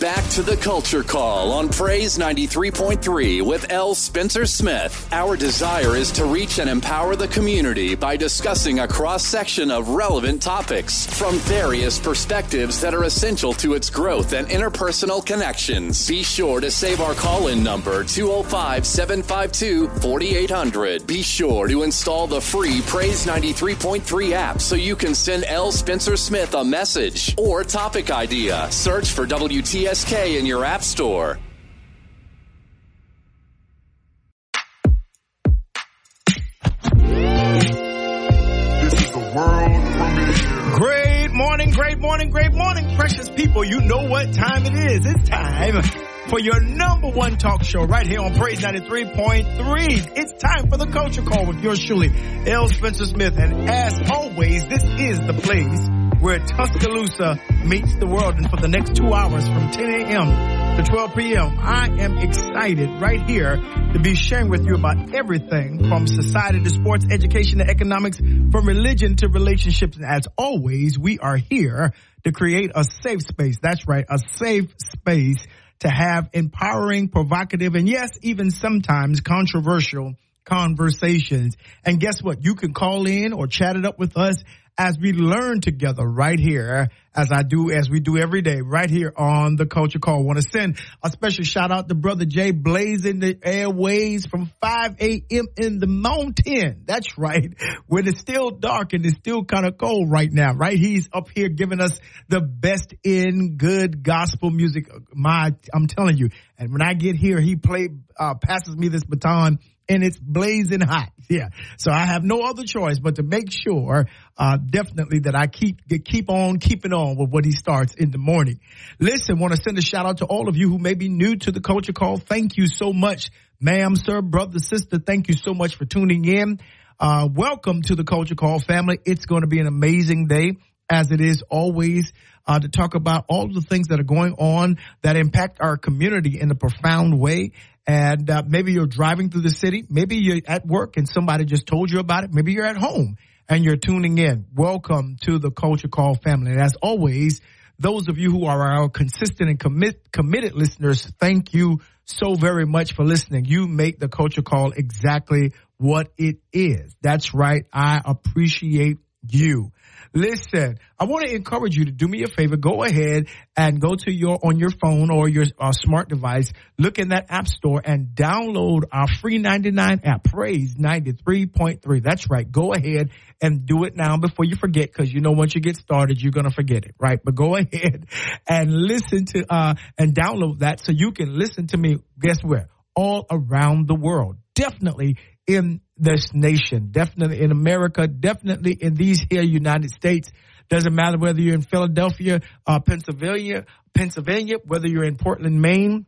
back to the Culture Call on Praise 93.3 with L. Spencer Smith. Our desire is to reach and empower the community by discussing a cross section of relevant topics from various perspectives that are essential to its growth and interpersonal connections. Be sure to save our call in number 205 752 4800. Be sure to install the free Praise 93.3 app so you can send L. Spencer Smith a message or topic idea. Search for WTSK in your App Store. Great morning, great morning, great morning, precious people. You know what time it is. It's time for your number one talk show right here on Praise 93.3. It's time for the Culture Call with yours truly, L. Spencer Smith. And as always, this is the place where Tuscaloosa meets the world. And for the next two hours from 10 a.m. to 12 p.m., I am excited right here to be sharing with you about everything from society to sports, education to economics, from religion to relationships. And as always, we are here to create a safe space. That's right, a safe space to have empowering, provocative, and yes, even sometimes controversial conversations. And guess what? You can call in or chat it up with us as we learn together right here, as I do, as we do every day, right here on the Culture Call. I want to send a special shout out to Brother Jay blazing the airways from 5 a.m. in the mountain. That's right. When it's still dark and it's still kind of cold right now, right? He's up here giving us the best in good gospel music. My, I'm telling you. And when I get here, he play, uh, passes me this baton and it's blazing hot. Yeah. So I have no other choice but to make sure, uh, definitely that I keep, keep on keeping on with what he starts in the morning. Listen, want to send a shout out to all of you who may be new to the culture call. Thank you so much, ma'am, sir, brother, sister. Thank you so much for tuning in. Uh, welcome to the culture call family. It's going to be an amazing day as it is always. Uh, to talk about all the things that are going on that impact our community in a profound way and uh, maybe you're driving through the city. Maybe you're at work and somebody just told you about it. Maybe you're at home and you're tuning in. Welcome to the Culture Call family. And as always, those of you who are our consistent and commit, committed listeners, thank you so very much for listening. You make the Culture Call exactly what it is. That's right. I appreciate you. Listen, I want to encourage you to do me a favor. Go ahead and go to your, on your phone or your uh, smart device, look in that app store and download our free 99 app, Praise 93.3. That's right. Go ahead and do it now before you forget because you know once you get started, you're to forget it, right? But go ahead and listen to, uh, and download that so you can listen to me. Guess where? All around the world. Definitely in this nation, definitely in America, definitely in these here United States. Doesn't matter whether you're in Philadelphia, uh, Pennsylvania, Pennsylvania, whether you're in Portland, Maine,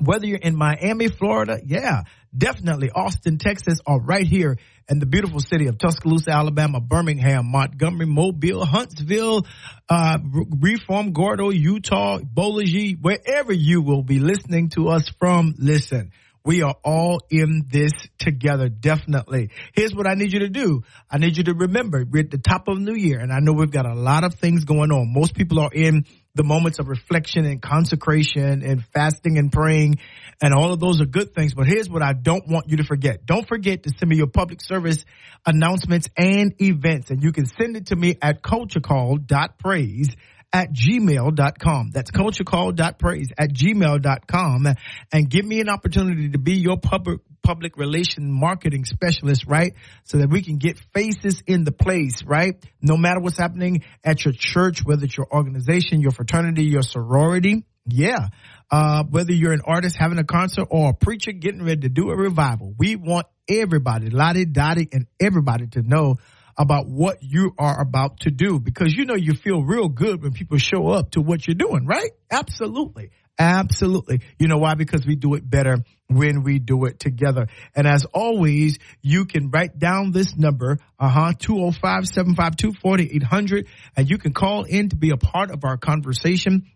whether you're in Miami, Florida, yeah, definitely Austin, Texas, or right here in the beautiful city of Tuscaloosa, Alabama, Birmingham, Montgomery, Mobile, Huntsville, uh, Reform, Gordo, Eutaw, Bolivar, wherever you will be listening to us from, listen. We are all in this together, definitely. Here's what I need you to do. I need you to remember we're at the top of the new year and I know we've got a lot of things going on. Most people are in the moments of reflection and consecration and fasting and praying and all of those are good things. But here's what I don't want you to forget. Don't forget to send me your public service announcements and events and you can send it to me at culturecall.praise at gmail.com. That's culturecall.praise at gmail.com and give me an opportunity to be your public public relation marketing specialist, right? So that we can get faces in the place, right? No matter what's happening at your church, whether it's your organization, your fraternity, your sorority. Yeah. Uh, whether you're an artist having a concert or a preacher getting ready to do a revival, we want everybody, Lottie, Dottie, and everybody to know about what you are about to do because you know you feel real good when people show up to what you're doing, right? Absolutely. Absolutely. You know why? Because we do it better when we do it together. And as always, you can write down this number, uh-huh, 205-752-4800, and you can call in to be a part of our conversation.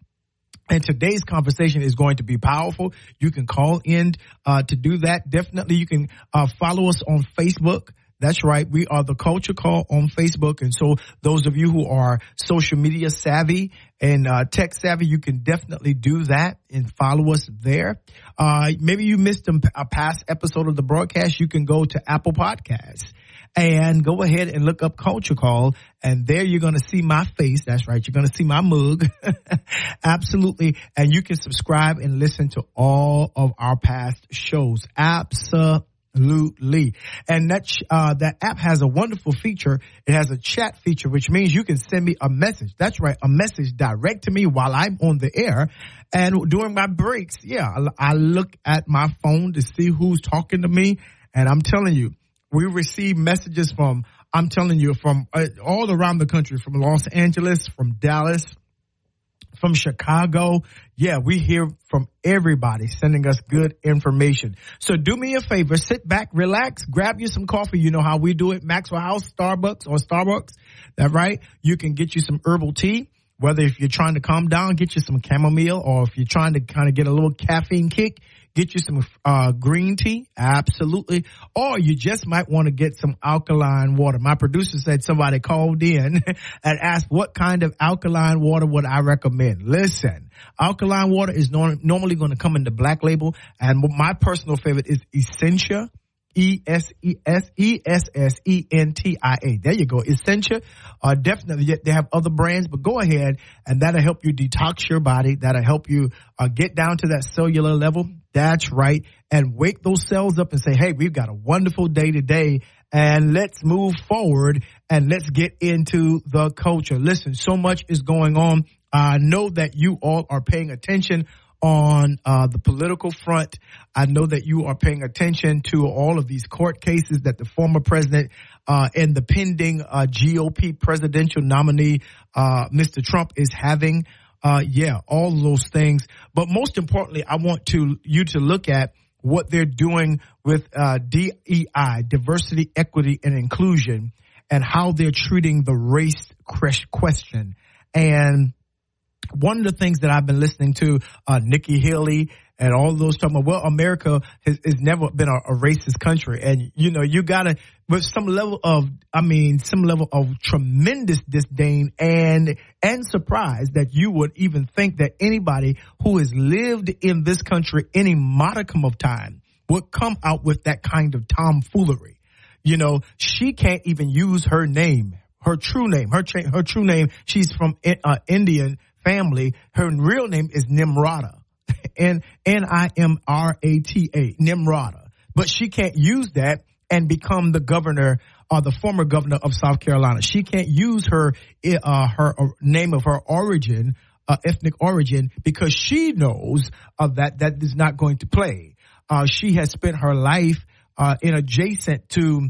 And today's conversation is going to be powerful. You can call in uh, to do that. Definitely, you can uh, follow us on Facebook That's right. We are the Culture Call on Facebook. And so those of you who are social media savvy and uh, tech savvy, you can definitely do that and follow us there. Uh, maybe you missed a past episode of the broadcast. You can go to Apple Podcasts and go ahead and look up Culture Call. And there you're going to see my face. That's right. You're going to see my mug. Absolutely. And you can subscribe and listen to all of our past shows. Absolutely Absolutely. And that, uh, that app has a wonderful feature. It has a chat feature, which means you can send me a message. That's right. A message direct to me while I'm on the air. And during my breaks, yeah, I look at my phone to see who's talking to me. And I'm telling you, we receive messages from, I'm telling you, from uh, all around the country, from Los Angeles, from Dallas, from Chicago. Yeah, we hear from everybody sending us good information. So do me a favor, sit back, relax, grab you some coffee. You know how we do it. Maxwell House, Starbucks or Starbucks. That right? You can get you some herbal tea. Whether if you're trying to calm down, get you some chamomile or if you're trying to kind of get a little caffeine kick, get you some uh, green tea, absolutely. Or you just might want to get some alkaline water. My producer said somebody called in and asked what kind of alkaline water would I recommend. Listen, alkaline water is norm- normally going to come in the black label, and my personal favorite is Essentia. E S E S E S S E N T I A. There you go. Essentia. Uh, definitely they have other brands, but go ahead and that'll help you detox your body. That'll help you uh, get down to that cellular level. That's right. And wake those cells up and say, Hey, we've got a wonderful day today and let's move forward and let's get into the culture. Listen, so much is going on. I know that you all are paying attention on uh, the political front. I know that you are paying attention to all of these court cases that the former president uh, and the pending uh, GOP presidential nominee, uh, Mr. Trump, is having. Uh, yeah, all of those things. But most importantly, I want to you to look at what they're doing with uh, DEI, diversity, equity, and inclusion, and how they're treating the race question. And one of the things that I've been listening to, uh, Nikki Haley and all those talking about, well, America has, has never been a, a, racist country. And, you know, you gotta, with some level of, I mean, some level of tremendous disdain and, and surprise that you would even think that anybody who has lived in this country any modicum of time would come out with that kind of tomfoolery. You know, she can't even use her name, her true name, her, her true name. She's from uh, Indian family. Her real name is Nimrata. N N I M R A T A, Nimrata. But she can't use that and become the governor or the former governor of South Carolina. She can't use her uh, her uh, name of her origin, uh, ethnic origin, because she knows uh, that that is not going to play. Uh, she has spent her life uh, in adjacent to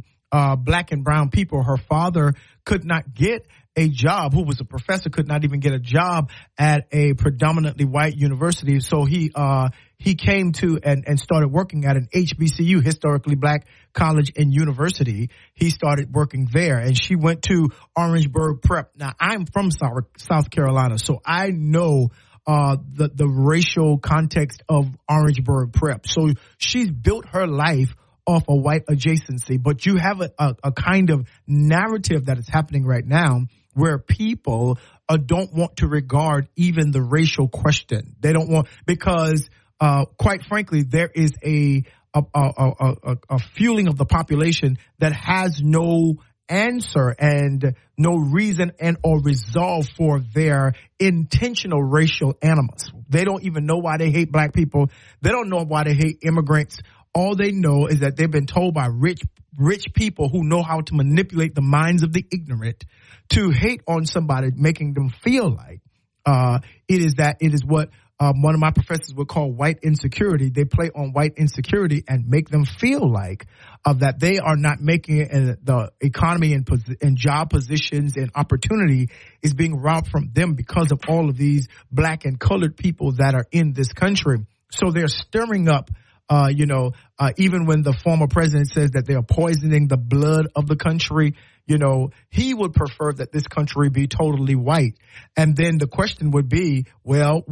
black and brown people. Her father could not get a job, who was a professor, could not even get a job at a predominantly white university. So he, uh, he came to and, and started working at an HBCU, historically black college and university. He started working there and she went to Orangeburg Prep. Now I'm from South, Carolina, so I know uh, the the racial context of Orangeburg Prep. So she's built her life off a white adjacency, but you have a, a, a, kind of narrative that is happening right now where people uh, don't want to regard even the racial question. They don't want because, uh, quite frankly, there is a a, a, a a, fueling of the population that has no answer and no reason and or resolve for their intentional racial animus. They don't even know why they hate black people. They don't know why they hate immigrants. All they know is that they've been told by rich rich people who know how to manipulate the minds of the ignorant to hate on somebody, making them feel like uh, it is that it is what um, one of my professors would call white insecurity. They play on white insecurity and make them feel like uh, that they are not making it, and the economy and, and job positions and opportunity is being robbed from them because of all of these black and colored people that are in this country. So they're stirring up uh, you know, uh, even when the former president says that they are poisoning the blood of the country, you know, he would prefer that this country be totally white. And then the question would be, well,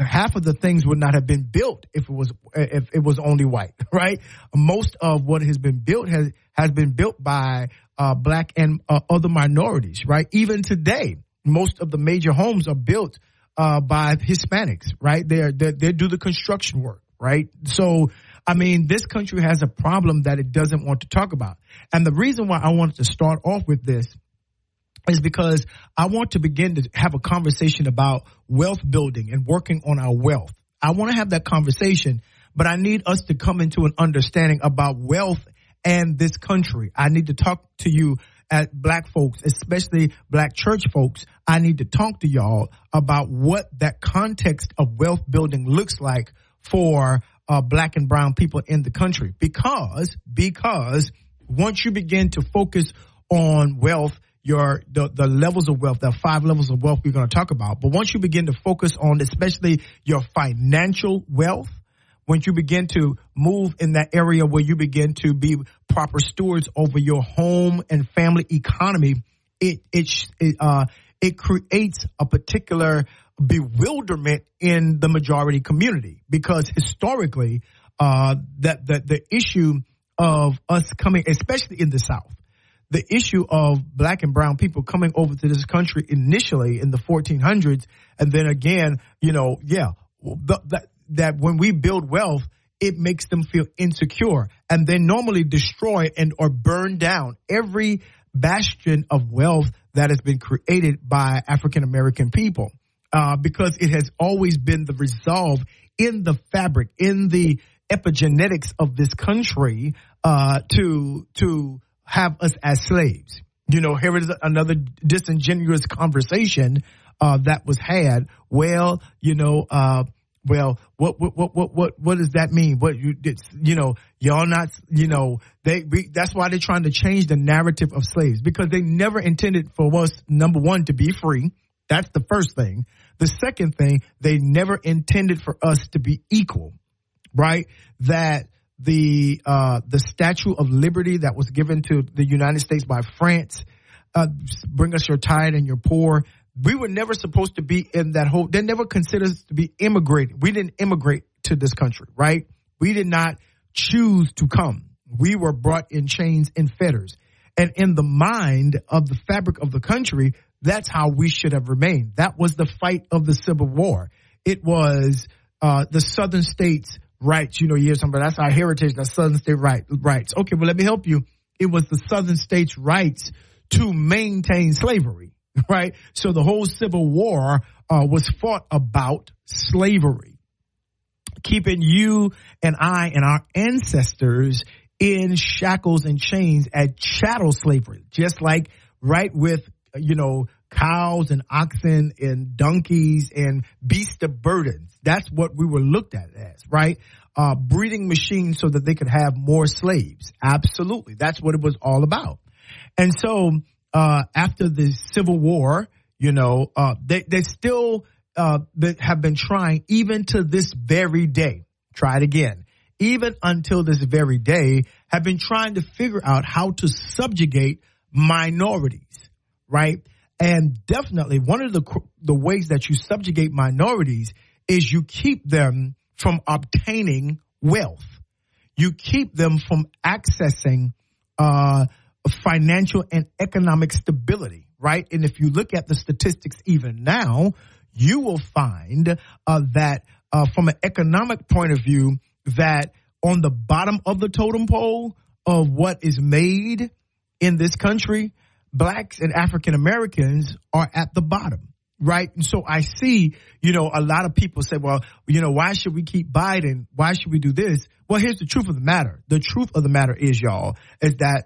half of the things would not have been built if it was if it was only white, right? Most of what has been built has has been built by uh, black and uh, other minorities, right? Even today, most of the major homes are built uh, by Hispanics, right? They're, they they do the construction work, right? So I mean, this country has a problem that it doesn't want to talk about. And the reason why I wanted to start off with this is because I want to begin to have a conversation about wealth building and working on our wealth. I want to have that conversation, but I need us to come into an understanding about wealth and this country. I need to talk to you at black folks, especially black church folks. I need to talk to y'all about what that context of wealth building looks like for uh, black and brown people in the country because because once you begin to focus on wealth your the, the levels of wealth, the five levels of wealth we're going to talk about. But once you begin to focus on especially your financial wealth, once you begin to move in that area where you begin to be proper stewards over your home and family economy, it it it, uh, it creates a particular bewilderment in the majority community because historically, uh, that the, the issue of us coming, especially in the South, the issue of black and brown people coming over to this country initially in the 1400s, and then again, you know, yeah, that, that when we build wealth, it makes them feel insecure, and they normally destroy and or burn down every bastion of wealth that has been created by African American people uh, because it has always been the resolve in the fabric, in the epigenetics of this country uh, to to have us as slaves. You know, here is another disingenuous conversation uh, that was had. Well, you know, uh, well, what, what, what, what, what, what does that mean? What you, you know, y'all not, you know, they, we, that's why they're trying to change the narrative of slaves because they never intended for us, number one, to be free. That's the first thing. The second thing, they never intended for us to be equal, right? That the uh, the Statue of Liberty that was given to the United States by France, uh, bring us your tithe and your poor. We were never supposed to be in that whole. They never considered us to be immigrated. We didn't immigrate to this country, right? We did not choose to come. We were brought in chains and fetters. And in the mind of the fabric of the country, that's how we should have remained. That was the fight of the Civil War. It was uh, the Southern states' rights. You know, hear somebody, that's our heritage, the Southern state right, rights. Okay, well, let me help you. It was the Southern states' rights to maintain slavery, right? So the whole Civil War uh, was fought about slavery, keeping you and I and our ancestors in shackles and chains at chattel slavery, just like right with you know, cows and oxen and donkeys and beasts of burdens. That's what we were looked at as, right? Uh, breeding machines so that they could have more slaves. Absolutely. That's what it was all about. And so, uh, after the Civil War, you know, uh, they, they still, uh, have been trying even to this very day. Try it again. Even until this very day, have been trying to figure out how to subjugate minorities right? And definitely one of the the ways that you subjugate minorities is you keep them from obtaining wealth. You keep them from accessing uh, financial and economic stability, right? And if you look at the statistics even now, you will find uh, that uh, from an economic point of view, that on the bottom of the totem pole of what is made in this country, blacks and African Americans are at the bottom. Right. And so I see, you know, a lot of people say, well, you know, why should we keep Biden? Why should we do this? Well, here's the truth of the matter. The truth of the matter is, y'all, is that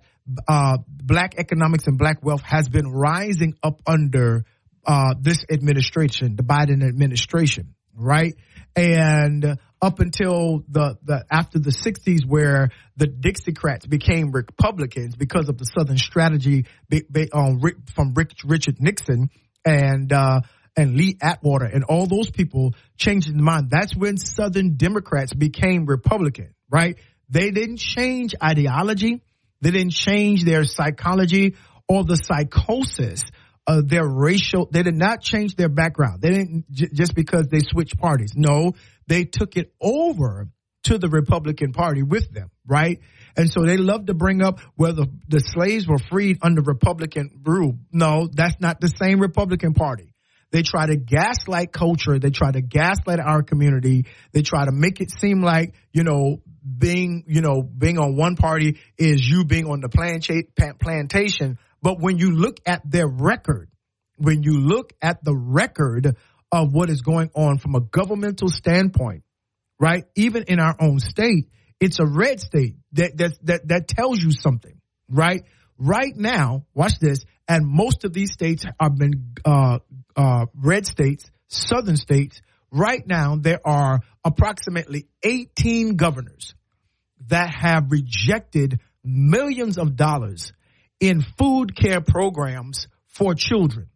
uh, black economics and black wealth has been rising up under uh, this administration, the Biden administration, right? And up until the, the after the 60s where the Dixiecrats became Republicans because of the Southern strategy be, be, um, from Richard Nixon and uh, and Lee Atwater and all those people changed their mind. That's when Southern Democrats became Republican, right? They didn't change ideology. They didn't change their psychology or the psychosis of their racial. They did not change their background. They didn't j- just because they switched parties. No, they took it over to the Republican Party with them, right? And so they love to bring up whether the slaves were freed under Republican rule. No, that's not the same Republican Party. They try to gaslight culture. They try to gaslight our community. They try to make it seem like, you know, being, you know, being on one party is you being on the plantation. But when you look at their record, when you look at the record of what is going on from a governmental standpoint, right? Even in our own state, it's a red state that that that, that tells you something, right? Right now, watch this, and most of these states have been uh, uh, red states, southern states. Right now, there are approximately 18 governors that have rejected millions of dollars in food care programs for children.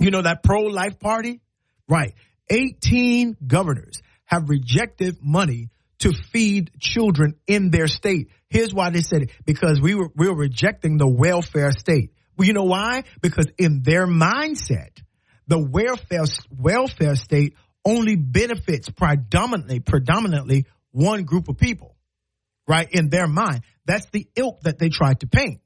You know that pro-life party? Right. 18 governors have rejected money to feed children in their state. Here's why they said it. Because we were, we were rejecting the welfare state. Well, you know why? Because in their mindset, the welfare, welfare state only benefits predominantly, predominantly one group of people, right? In their mind. That's the ilk that they tried to paint.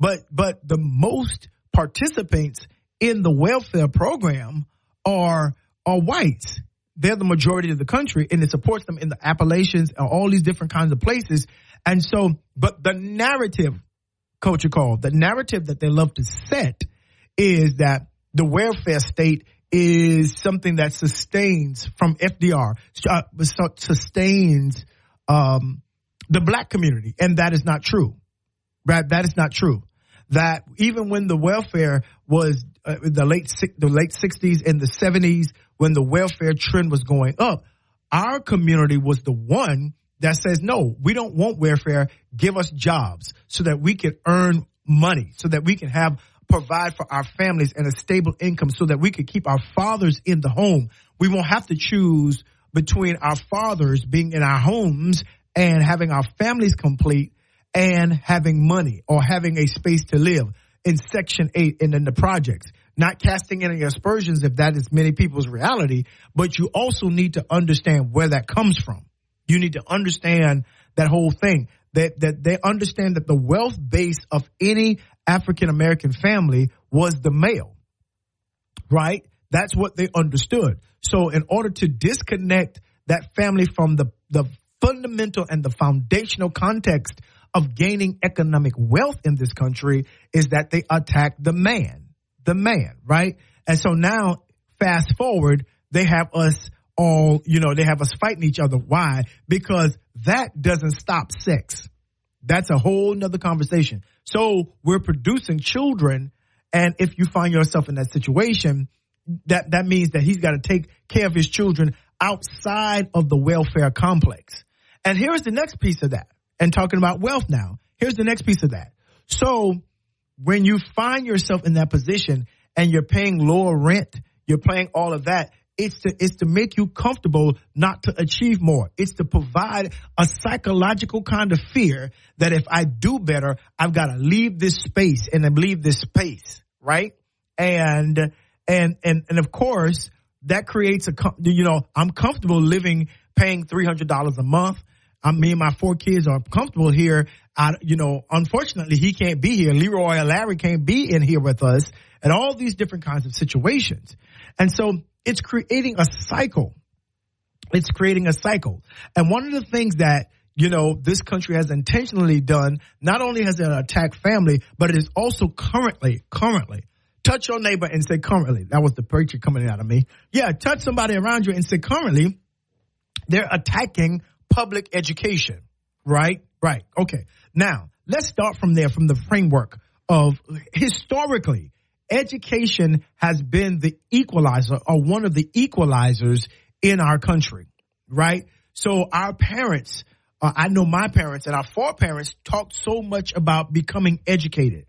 But, but the most participants in the welfare program are, are whites they're the majority of the country and it supports them in the Appalachians and all these different kinds of places. And so, but the narrative, Culture Call, the narrative that they love to set is that the welfare state is something that sustains from FDR, uh, sustains um, the black community. And that is not true. Right? That is not true. That even when the welfare was uh, the late the late 60s and the 70s when the welfare trend was going up, our community was the one that says, no, we don't want welfare. Give us jobs so that we can earn money, so that we can have provide for our families and a stable income so that we could keep our fathers in the home. We won't have to choose between our fathers being in our homes and having our families complete and having money or having a space to live in section eight and in the projects not casting any aspersions if that is many people's reality, but you also need to understand where that comes from. You need to understand that whole thing that, that they understand that the wealth base of any African American family was the male, right? That's what they understood. So in order to disconnect that family from the, the fundamental and the foundational context of gaining economic wealth in this country is that they attack the man the man, right? And so now, fast forward, they have us all, you know, they have us fighting each other. Why? Because that doesn't stop sex. That's a whole nother conversation. So we're producing children. And if you find yourself in that situation, that, that means that he's got to take care of his children outside of the welfare complex. And here's the next piece of that. And talking about wealth now, here's the next piece of that. So when you find yourself in that position and you're paying lower rent, you're paying all of that, it's to it's to make you comfortable not to achieve more. It's to provide a psychological kind of fear that if I do better, I've got to leave this space and then leave this space, right? And and and and of course that creates a you know I'm comfortable living paying three hundred dollars a month. I me and my four kids are comfortable here I, you know, unfortunately, he can't be here. Leroy or Larry can't be in here with us and all these different kinds of situations. And so it's creating a cycle. It's creating a cycle. And one of the things that, you know, this country has intentionally done, not only has it attacked family, but it is also currently, currently, touch your neighbor and say currently. That was the preacher coming out of me. Yeah, touch somebody around you and say currently, they're attacking public education, right? Right. Okay. Now, let's start from there, from the framework of historically, education has been the equalizer or one of the equalizers in our country, right? So our parents, uh, I know my parents and our foreparents talked so much about becoming educated,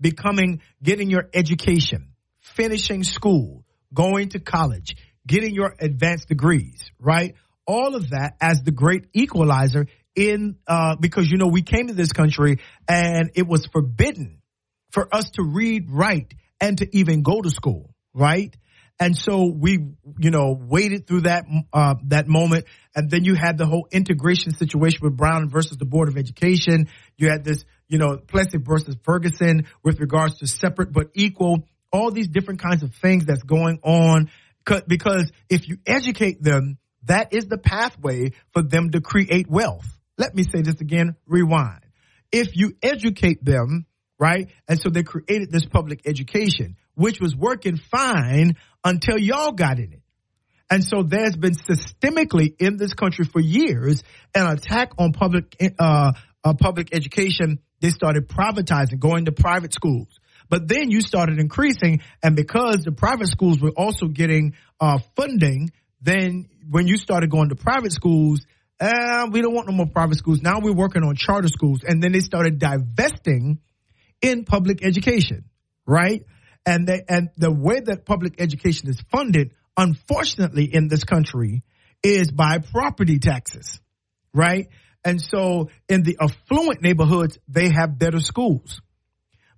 becoming, getting your education, finishing school, going to college, getting your advanced degrees, right? All of that as the great equalizer in uh, because you know we came to this country and it was forbidden for us to read, write, and to even go to school, right? And so we, you know, waited through that uh, that moment, and then you had the whole integration situation with Brown versus the Board of Education. You had this, you know, Plessy versus Ferguson with regards to separate but equal. All these different kinds of things that's going on, because if you educate them, that is the pathway for them to create wealth. Let me say this again. Rewind. If you educate them, right, and so they created this public education which was working fine until y'all got in it. And so there's been systemically in this country for years an attack on public uh, uh, public education. They started privatizing, going to private schools. But then you started increasing, and because the private schools were also getting uh, funding, then when you started going to private schools, uh, we don't want no more private schools. Now we're working on charter schools, and then they started divesting in public education, right? And they, and the way that public education is funded, unfortunately, in this country, is by property taxes, right? And so in the affluent neighborhoods, they have better schools.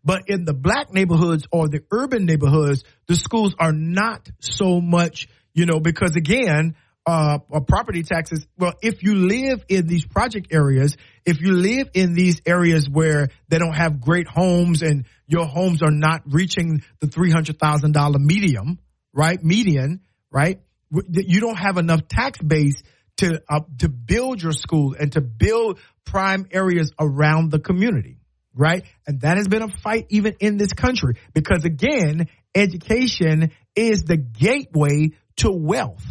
But in the black neighborhoods or the urban neighborhoods, the schools are not so much, you know, because again, uh, uh, property taxes. Well, if you live in these project areas, if you live in these areas where they don't have great homes and your homes are not reaching the $300,000 medium, right? Median, right? You don't have enough tax base to, uh, to build your school and to build prime areas around the community, right? And that has been a fight even in this country because again, education is the gateway to wealth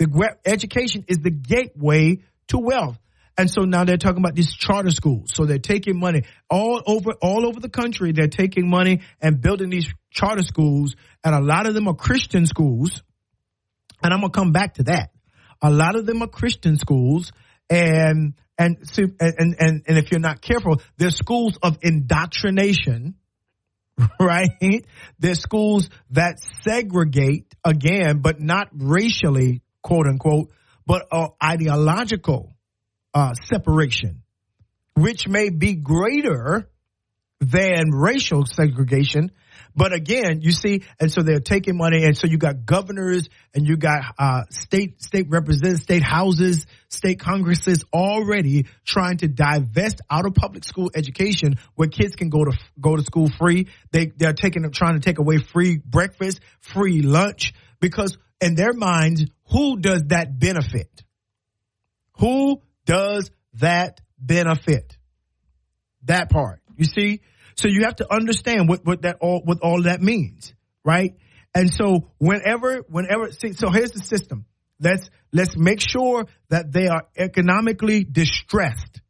the education is the gateway to wealth. And so now they're talking about these charter schools. So they're taking money all over, all over the country. They're taking money and building these charter schools. And a lot of them are Christian schools. And I'm going to come back to that. A lot of them are Christian schools. And, and, and, and, and if you're not careful, they're schools of indoctrination right? They're schools that segregate again, but not racially quote unquote, but uh, ideological uh, separation, which may be greater than racial segregation. But again, you see, and so they're taking money, and so you got governors, and you got uh, state state representatives, state houses, state congresses already trying to divest out of public school education, where kids can go to go to school free. They they're taking trying to take away free breakfast, free lunch, because in their minds, who does that benefit? Who does that benefit? That part. You see? So you have to understand what, what that all what all that means, right? And so whenever whenever see, so here's the system. Let's let's make sure that they are economically distressed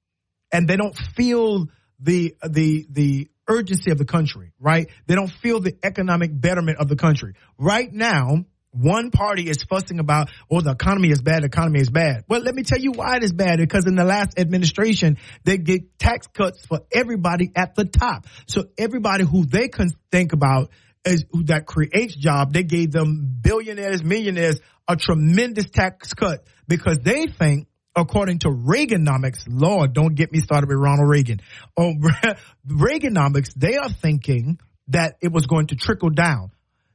and they don't feel the the the urgency of the country, right? They don't feel the economic betterment of the country. Right now, one party is fussing about, oh, the economy is bad, the economy is bad. Well, let me tell you why it is bad. Because in the last administration, they get tax cuts for everybody at the top. So everybody who they can think about is who that creates job, they gave them billionaires, millionaires a tremendous tax cut because they think according to Reaganomics, Lord, don't get me started with Ronald Reagan. Oh, Reaganomics, they are thinking that it was going to trickle down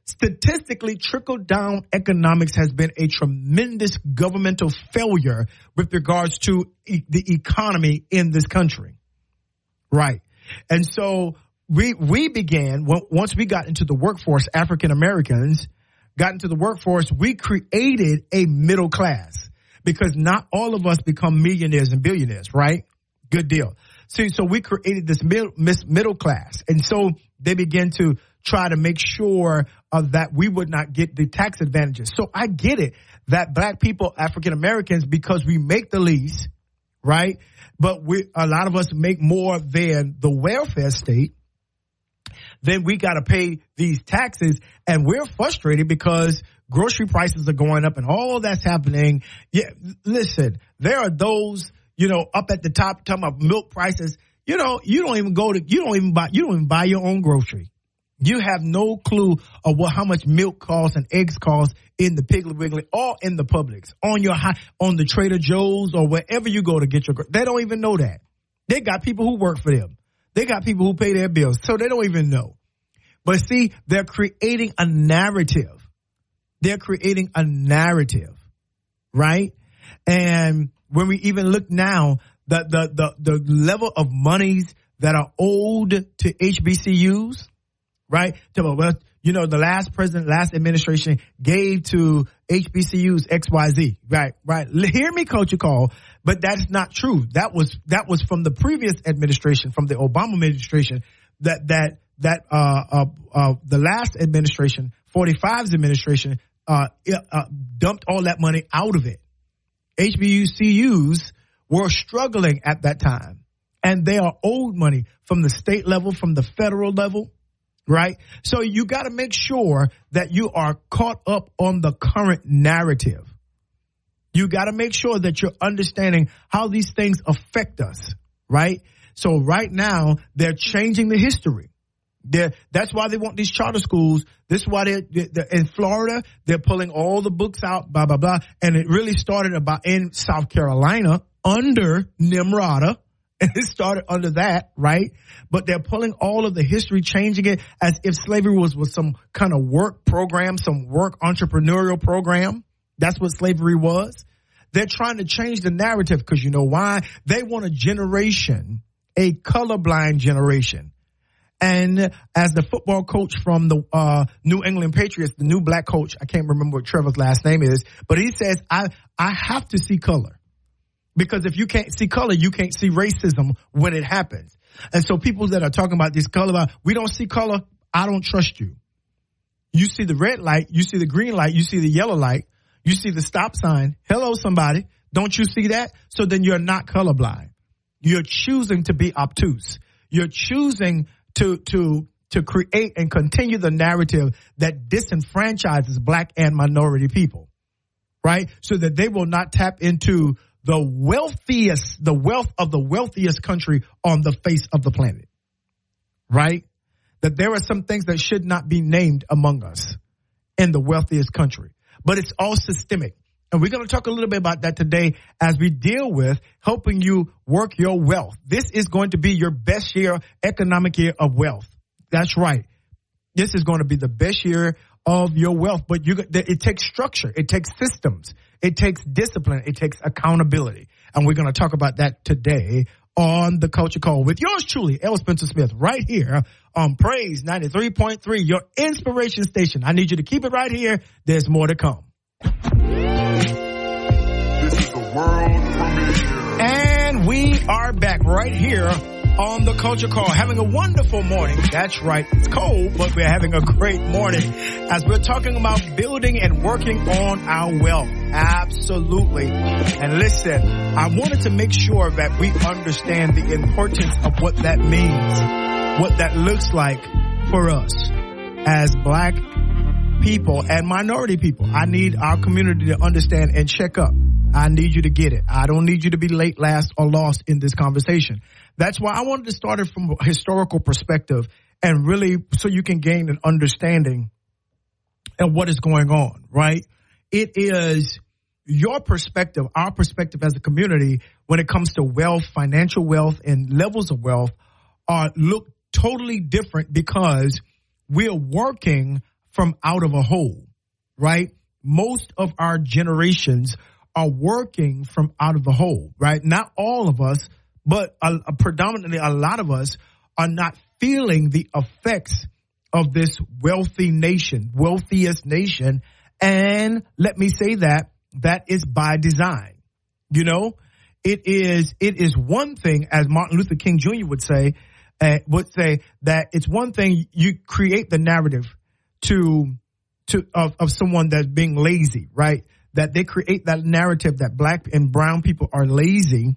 statistically trickle down economics has been a tremendous governmental failure with regards to e- the economy in this country. Right. And so we, we began, once we got into the workforce, African Americans got into the workforce, we created a middle class because not all of us become millionaires and billionaires, right? Good deal. See, so we created this middle, middle class. And so they began to try to make sure that we would not get the tax advantages. So I get it that black people, African Americans, because we make the least, right? But we, a lot of us make more than the welfare state. Then we got to pay these taxes and we're frustrated because grocery prices are going up and all that's happening. Yeah, listen, there are those, you know, up at the top talking about milk prices. You know, you don't even go to, you don't even buy, you don't even buy your own grocery. You have no clue of what how much milk costs and eggs cost in the Piggly Wiggly or in the Publix, on your on the Trader Joe's or wherever you go to get your. They don't even know that. They got people who work for them. They got people who pay their bills, so they don't even know. But see, they're creating a narrative. They're creating a narrative, right? And when we even look now, the the the, the level of monies that are owed to HBCUs, right? Well, you know, the last president, last administration gave to HBCUs XYZ, right? Right. Hear me, Culture Call, but that's not true. That was that was from the previous administration, from the Obama administration. That that that uh, uh, uh the last administration, 45's administration, uh, uh, dumped all that money out of it. HBCUs were struggling at that time and they are owed money from the state level, from the federal level, right? So you got to make sure that you are caught up on the current narrative. You got to make sure that you're understanding how these things affect us, right? So right now they're changing the history. They're, that's why they want these charter schools. This is why they're, they're, in Florida. They're pulling all the books out, blah blah blah. And it really started about in South Carolina under Nimrata, and it started under that, right? But they're pulling all of the history, changing it as if slavery was, was some kind of work program, some work entrepreneurial program. That's what slavery was. They're trying to change the narrative because you know why? They want a generation, a colorblind generation. And as the football coach from the uh, New England Patriots, the new black coach, I can't remember what Trevor's last name is, but he says, I, I have to see color. Because if you can't see color, you can't see racism when it happens. And so people that are talking about this color, we don't see color, I don't trust you. You see the red light, you see the green light, you see the yellow light, you see the stop sign. Hello, somebody. Don't you see that? So then you're not colorblind. You're choosing to be obtuse. You're choosing to, to, to create and continue the narrative that disenfranchises black and minority people. Right? So that they will not tap into the wealthiest, the wealth of the wealthiest country on the face of the planet. Right? That there are some things that should not be named among us in the wealthiest country, but it's all systemic. And we're going to talk a little bit about that today as we deal with helping you work your wealth. This is going to be your best year, economic year of wealth. That's right. This is going to be the best year of your wealth, but you, it takes structure. It takes systems. It takes discipline. It takes accountability. And we're going to talk about that today on the Culture Call with yours truly, L. Spencer Smith, right here on Praise 93.3, your inspiration station. I need you to keep it right here. There's more to come. This is the world premiere. And we are back right here on the Culture Call, having a wonderful morning. That's right. It's cold, but we're having a great morning as we're talking about building and working on our wealth. Absolutely. And listen, I wanted to make sure that we understand the importance of what that means, what that looks like for us as black people and minority people. I need our community to understand and check up. I need you to get it. I don't need you to be late, last, or lost in this conversation. That's why I wanted to start it from a historical perspective and really so you can gain an understanding of what is going on, right? It is your perspective, our perspective as a community when it comes to wealth, financial wealth and levels of wealth are look totally different because we're working from out of a hole, right? Most of our generations are working from out of the hole, right? Not all of us, but a, a predominantly a lot of us are not feeling the effects of this wealthy nation, wealthiest nation. And let me say that that is by design. You know, it is, it is one thing, as Martin Luther King Jr. would say, uh, would say that it's one thing you create the narrative to, to, of, of someone that's being lazy, right? That they create that narrative that black and brown people are lazy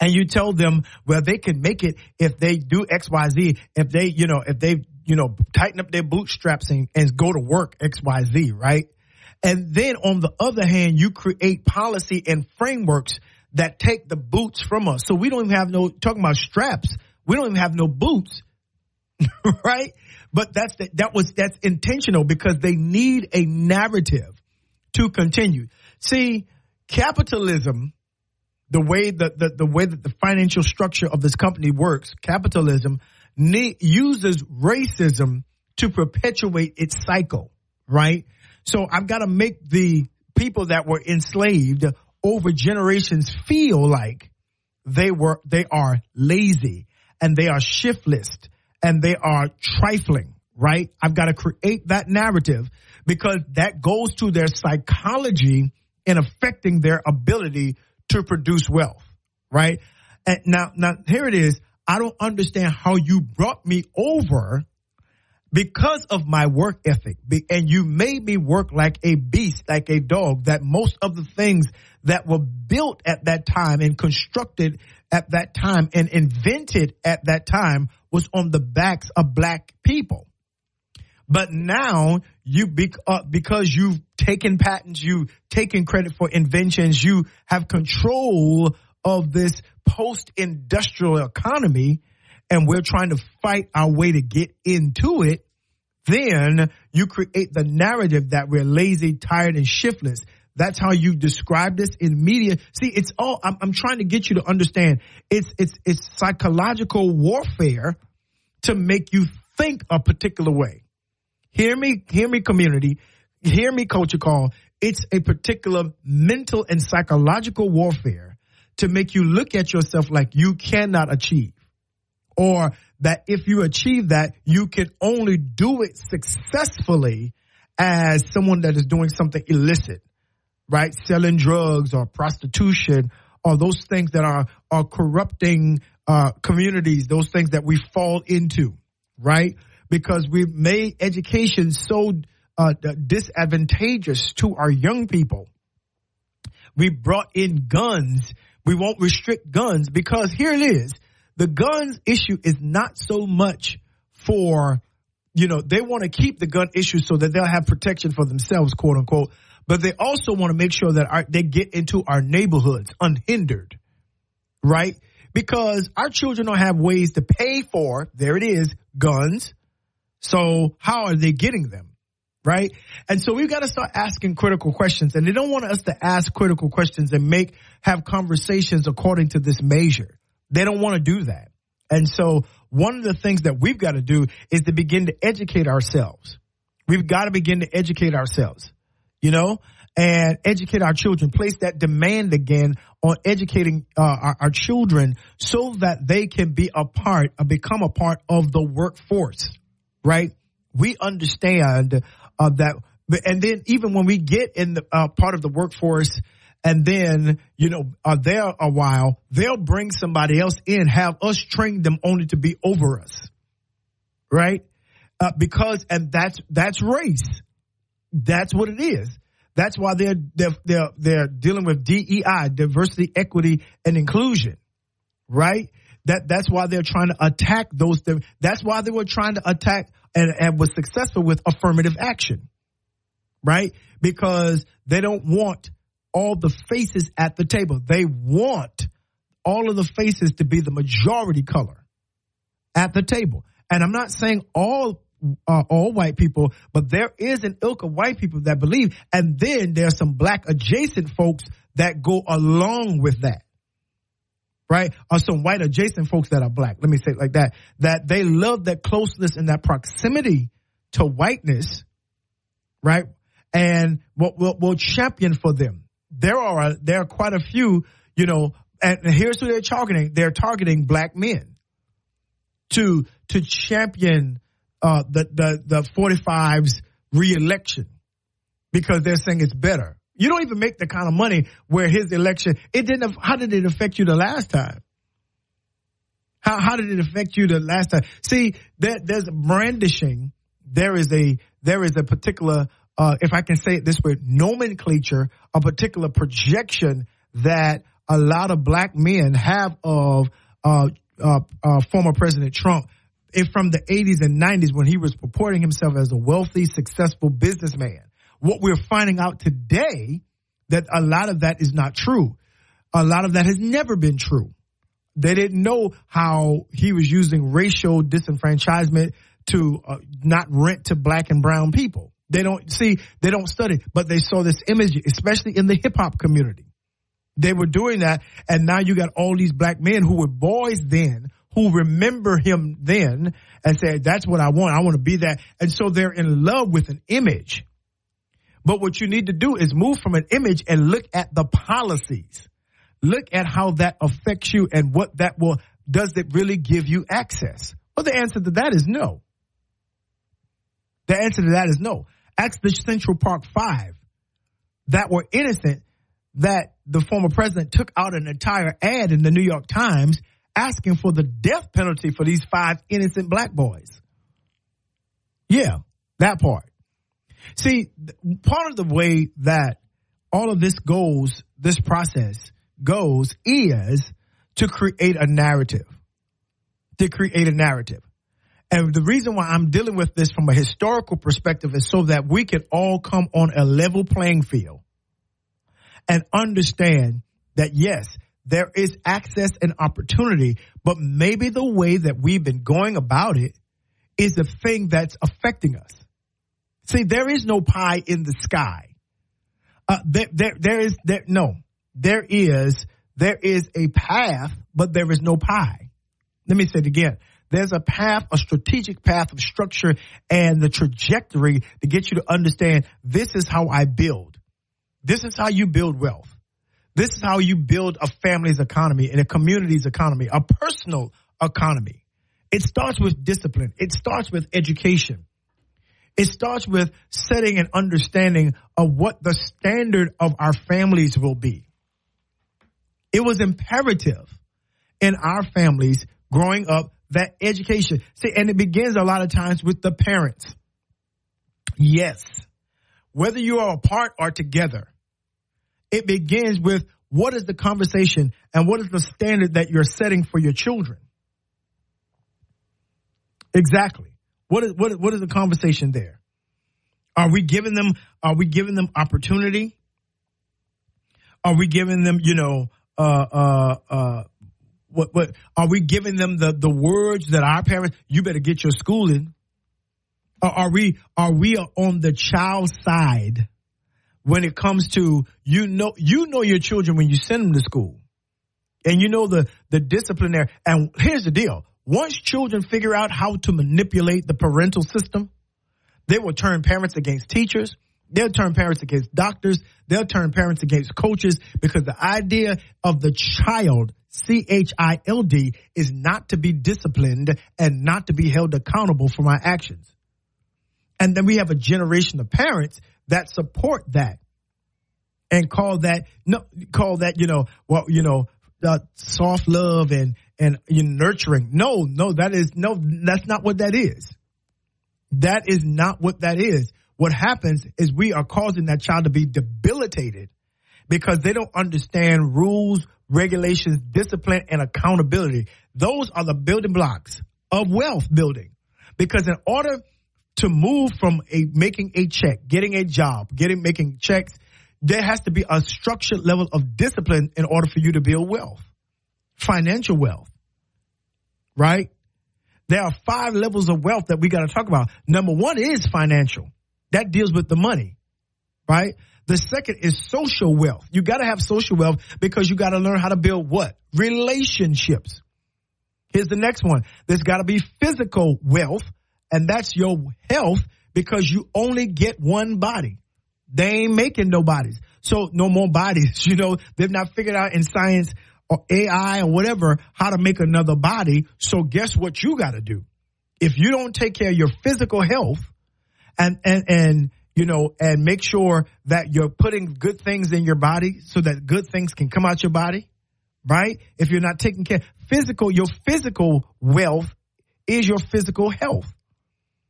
and you tell them, well, they can make it if they do X, Y, Z, if they, you know, if they, you know, tighten up their bootstraps and, and go to work X, Y, Z, right? And then on the other hand, you create policy and frameworks that take the boots from us. So we don't even have no, talking about straps, we don't even have no boots, right? But that's, the, that was, that's intentional because they need a narrative to continue. See, capitalism the way that the, the way that the financial structure of this company works, capitalism ne- uses racism to perpetuate its cycle, right? So I've got to make the people that were enslaved over generations feel like they were they are lazy and they are shiftless and they are trifling, right? I've got to create that narrative because that goes to their psychology in affecting their ability to produce wealth, right? And now, now here it is. I don't understand how you brought me over because of my work ethic and you made me work like a beast, like a dog, that most of the things that were built at that time and constructed at that time and invented at that time was on the backs of black people. But now you, uh, because you've taken patents, you've taken credit for inventions, you have control of this post-industrial economy and we're trying to fight our way to get into it, then you create the narrative that we're lazy, tired, and shiftless. That's how you describe this in media. See, it's all, I'm, I'm trying to get you to understand it's, it's, it's psychological warfare to make you think a particular way. Hear me, hear me community, hear me culture call. It's a particular mental and psychological warfare to make you look at yourself like you cannot achieve or that if you achieve that, you can only do it successfully as someone that is doing something illicit, right? Selling drugs or prostitution or those things that are, are corrupting uh, communities, those things that we fall into, right? Because we've made education so uh, disadvantageous to our young people. We brought in guns. We won't restrict guns because here it is the guns issue is not so much for, you know, they want to keep the gun issue so that they'll have protection for themselves, quote unquote. But they also want to make sure that our, they get into our neighborhoods unhindered, right? Because our children don't have ways to pay for, there it is, guns. So how are they getting them? Right? And so we've got to start asking critical questions and they don't want us to ask critical questions and make, have conversations according to this measure. They don't want to do that. And so one of the things that we've got to do is to begin to educate ourselves. We've got to begin to educate ourselves, you know, and educate our children, place that demand again on educating uh, our, our, children so that they can be a part, uh, become a part of the workforce, right? We understand uh, that, and then even when we get in the uh, part of the workforce, and then you know are there a while they'll bring somebody else in have us train them only to be over us right? Uh, because and that's that's race. That's what it is. That's why they're they're they're, they're dealing with DEI diversity equity and inclusion right that that's why they're trying to attack those that's why they were trying to attack and, and was successful with affirmative action right because they don't want all the faces at the table. They want all of the faces to be the majority color at the table. And I'm not saying all uh, all white people, but there is an ilk of white people that believe, and then there's some black adjacent folks that go along with that. Right? Or some white adjacent folks that are black. Let me say it like that. That they love that closeness and that proximity to whiteness, right? And what will will champion for them there are there are quite a few, you know, and here's who they're targeting. They're targeting black men to to champion uh, the the the 45's reelection because they're saying it's better. You don't even make the kind of money where his election it didn't. How did it affect you the last time? How how did it affect you the last time? See, there, there's brandishing. There is a there is a particular uh, if I can say it this way, nomenclature, a particular projection that a lot of black men have of uh, uh, uh former President Trump If from the 80s and 90s when he was purporting himself as a wealthy, successful businessman. What we're finding out today that a lot of that is not true. A lot of that has never been true. They didn't know how he was using racial disenfranchisement to uh, not rent to black and brown people. They don't see, they don't study, but they saw this image, especially in the hip hop community. They were doing that. And now you got all these black men who were boys then, who remember him then and say, that's what I want. I want to be that. And so they're in love with an image. But what you need to do is move from an image and look at the policies. Look at how that affects you and what that will, does it really give you access? Well, the answer to that is no. The answer to that is no. Ask the Central Park Five that were innocent that the former president took out an entire ad in the New York Times asking for the death penalty for these five innocent black boys. Yeah, that part. See, part of the way that all of this goes, this process goes is to create a narrative. To create a narrative. And the reason why I'm dealing with this from a historical perspective is so that we can all come on a level playing field and understand that yes, there is access and opportunity, but maybe the way that we've been going about it is the thing that's affecting us. See, there is no pie in the sky. Uh, there, there, there is, there, no, there is, there is a path, but there is no pie. Let me say it again. There's a path, a strategic path of structure and the trajectory to get you to understand this is how I build. This is how you build wealth. This is how you build a family's economy and a community's economy, a personal economy. It starts with discipline. It starts with education. It starts with setting an understanding of what the standard of our families will be. It was imperative in our families growing up that education. See, and it begins a lot of times with the parents. Yes. Whether you are apart or together, it begins with what is the conversation and what is the standard that you're setting for your children? Exactly. What is, what is, what is the conversation there? Are we giving them, are we giving them opportunity? Are we giving them, you know, uh, uh, uh, what, what are we giving them the, the words that our parents, you better get your schooling? Or are we, are we on the child's side when it comes to, you know, you know your children when you send them to school and you know the, the discipline there. And here's the deal. Once children figure out how to manipulate the parental system, they will turn parents against teachers. They'll turn parents against doctors. They'll turn parents against coaches because the idea of the child C H I L D is not to be disciplined and not to be held accountable for my actions. And then we have a generation of parents that support that and call that no call that you know well you know uh, soft love and and you're nurturing. No, no, that is no, that's not what that is. That is not what that is. What happens is we are causing that child to be debilitated because they don't understand rules, regulations, discipline, and accountability. Those are the building blocks of wealth building. Because in order to move from a making a check, getting a job, getting making checks, there has to be a structured level of discipline in order for you to build wealth, financial wealth, right? There are five levels of wealth that we got to talk about. Number one is financial. That deals with the money, right? The second is social wealth. You got to have social wealth because you got to learn how to build what? Relationships. Here's the next one. There's got to be physical wealth, and that's your health because you only get one body. They ain't making no bodies. So no more bodies. You know, they've not figured out in science or AI or whatever how to make another body. So guess what you got to do? If you don't take care of your physical health and, and, and you know, and make sure that you're putting good things in your body so that good things can come out your body, right? If you're not taking care, physical, your physical wealth is your physical health.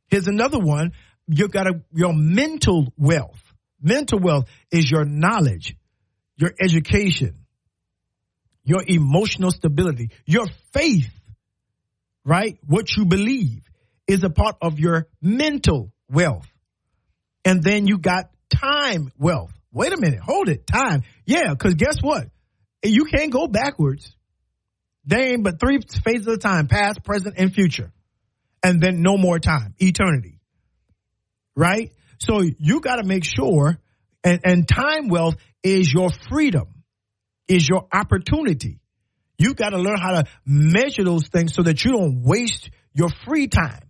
Here's another one. You got a, your mental wealth. Mental wealth is your knowledge, your education, your emotional stability, your faith, right? What you believe is a part of your mental wealth. And then you got time wealth. Wait a minute. Hold it. Time. Yeah. Cause guess what? You can't go backwards. There ain't but three phases of time, past, present, and future. And then no more time, eternity. Right? So you got to make sure and, and time wealth is your freedom. Is your opportunity. You got to learn how to measure those things so that you don't waste your free time.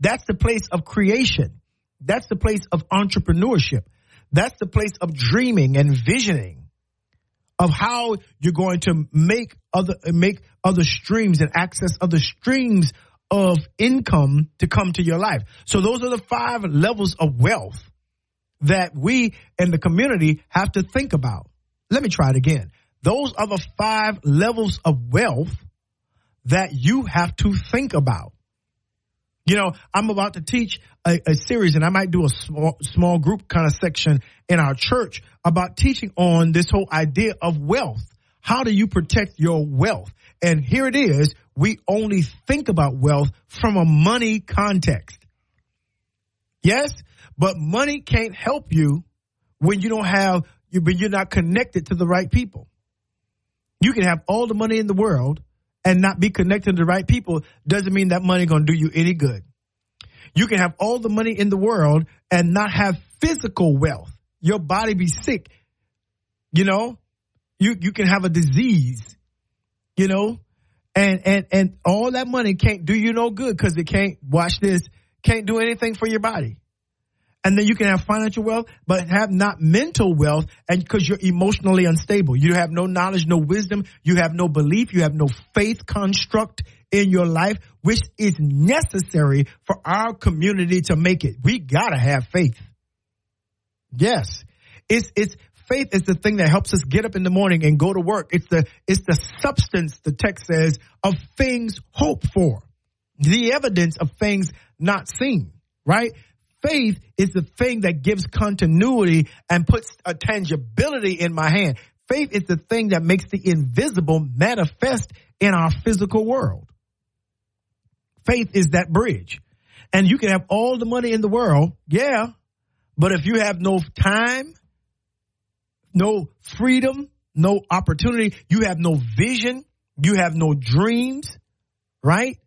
That's the place of creation. That's the place of entrepreneurship. That's the place of dreaming and visioning of how you're going to make other make other streams and access other streams of income to come to your life. So those are the five levels of wealth that we in the community have to think about. Let me try it again. Those are the five levels of wealth that you have to think about. You know, I'm about to teach a, a, series and I might do a small, small group kind of section in our church about teaching on this whole idea of wealth. How do you protect your wealth? And here it is. We only think about wealth from a money context. Yes, but money can't help you when you don't have, you, when you're not connected to the right people. You can have all the money in the world and not be connected to the right people doesn't mean that money going to do you any good. You can have all the money in the world and not have physical wealth. Your body be sick. You know, you, you can have a disease, you know, and, and, and all that money can't do you no good because it can't, watch this, can't do anything for your body and then you can have financial wealth, but have not mental wealth, and because you're emotionally unstable, you have no knowledge, no wisdom, you have no belief, you have no faith construct in your life, which is necessary for our community to make it. We gotta have faith. Yes, it's it's faith is the thing that helps us get up in the morning and go to work. It's the it's the substance the text says of things hoped for, the evidence of things not seen. Right? Faith is the thing that gives continuity and puts a tangibility in my hand. Faith is the thing that makes the invisible manifest in our physical world. Faith is that bridge. And you can have all the money in the world, yeah, but if you have no time, no freedom, no opportunity, you have no vision, you have no dreams, right?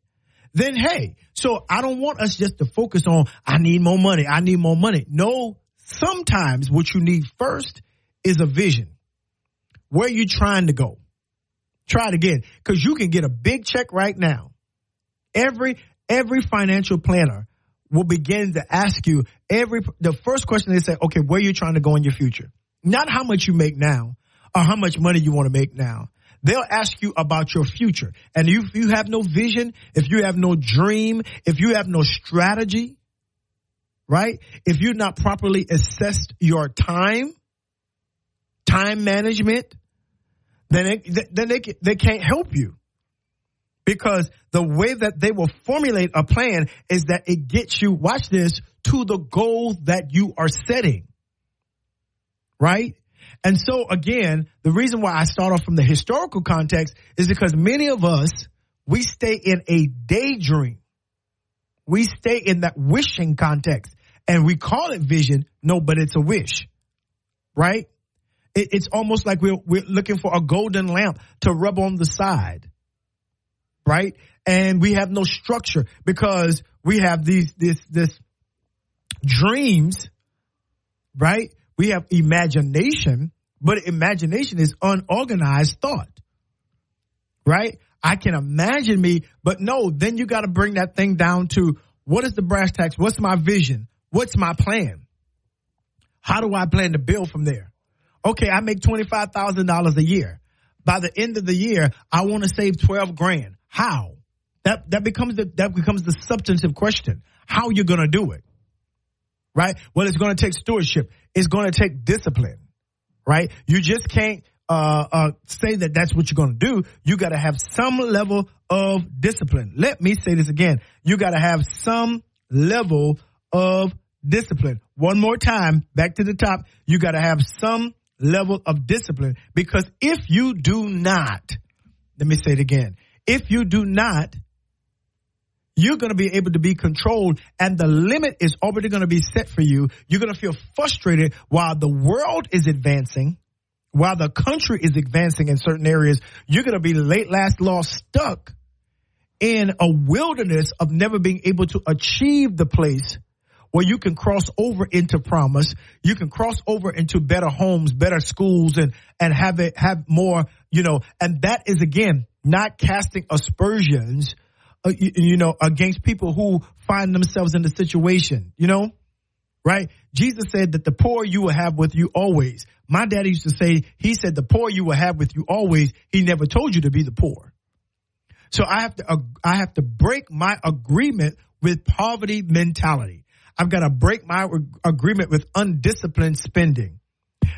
Then hey, so I don't want us just to focus on, I need more money. I need more money. No, sometimes what you need first is a vision. Where you trying to go? Try it again. Cause you can get a big check right now. Every, every financial planner will begin to ask you every, the first question they say, okay, where you trying to go in your future? Not how much you make now or how much money you want to make now. They'll ask you about your future. And if you have no vision, if you have no dream, if you have no strategy, right? If you're not properly assessed your time, time management, then it, then they, they can't help you. Because the way that they will formulate a plan is that it gets you, watch this, to the goal that you are setting. Right? And so again, the reason why I start off from the historical context is because many of us, we stay in a daydream. We stay in that wishing context and we call it vision. No, but it's a wish, right? It, it's almost like we're, we're looking for a golden lamp to rub on the side, right? And we have no structure because we have these, this, this dreams, right? We have imagination, but imagination is unorganized thought. Right? I can imagine me, but no, then you got to bring that thing down to what is the brass tacks? What's my vision? What's my plan? How do I plan to build from there? Okay, I make $25,000 a year. By the end of the year, I want to save 12 grand. How? That, that becomes the, that becomes the substantive question. How you going to do it? Right? Well, it's going to take stewardship. It's going to take discipline, right? You just can't uh, uh, say that that's what you're going to do. You got to have some level of discipline. Let me say this again. You got to have some level of discipline. One more time, back to the top. You got to have some level of discipline because if you do not, let me say it again. If you do not you're going to be able to be controlled and the limit is already going to be set for you. You're going to feel frustrated while the world is advancing, while the country is advancing in certain areas. You're going to be late last lost stuck in a wilderness of never being able to achieve the place where you can cross over into promise. You can cross over into better homes, better schools, and and have it have more. You know, and that is again not casting aspersions. Uh, you, you know, against people who find themselves in the situation. You know, right? Jesus said that the poor you will have with you always. My daddy used to say, he said, the poor you will have with you always. He never told you to be the poor. So I have to, uh, I have to break my agreement with poverty mentality. I've got to break my agreement with undisciplined spending.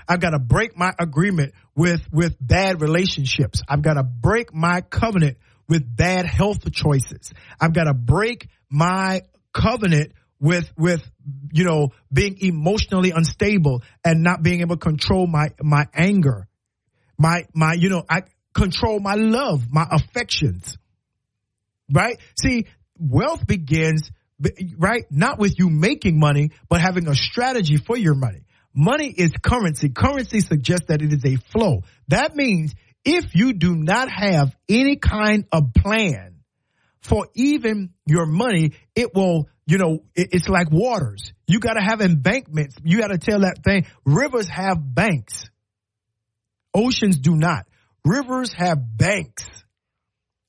I've got to break my agreement with, with bad relationships. I've got to break my covenant with bad health choices. I've got to break my covenant with with you know being emotionally unstable and not being able to control my my anger. My my you know i control my love my affections. Right? See wealth begins right not with you making money but having a strategy for your money. Money is currency. Currency suggests that it is a flow. That means if you do not have any kind of plan for even your money, it will, you know, it's like waters. You got to have embankments. You got to tell that thing. Rivers have banks. Oceans do not. Rivers have banks.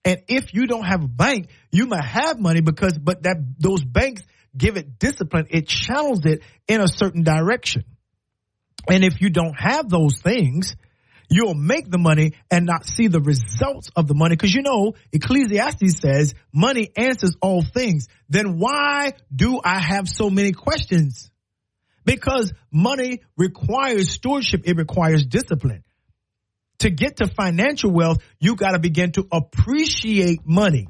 And if you don't have a bank, you might have money because, but that, those banks give it discipline. It channels it in a certain direction. And if you don't have those things, you'll make the money and not see the results of the money. Cause you know, Ecclesiastes says money answers all things. Then why do I have so many questions? Because money requires stewardship. It requires discipline. To get to financial wealth, you got to begin to appreciate money.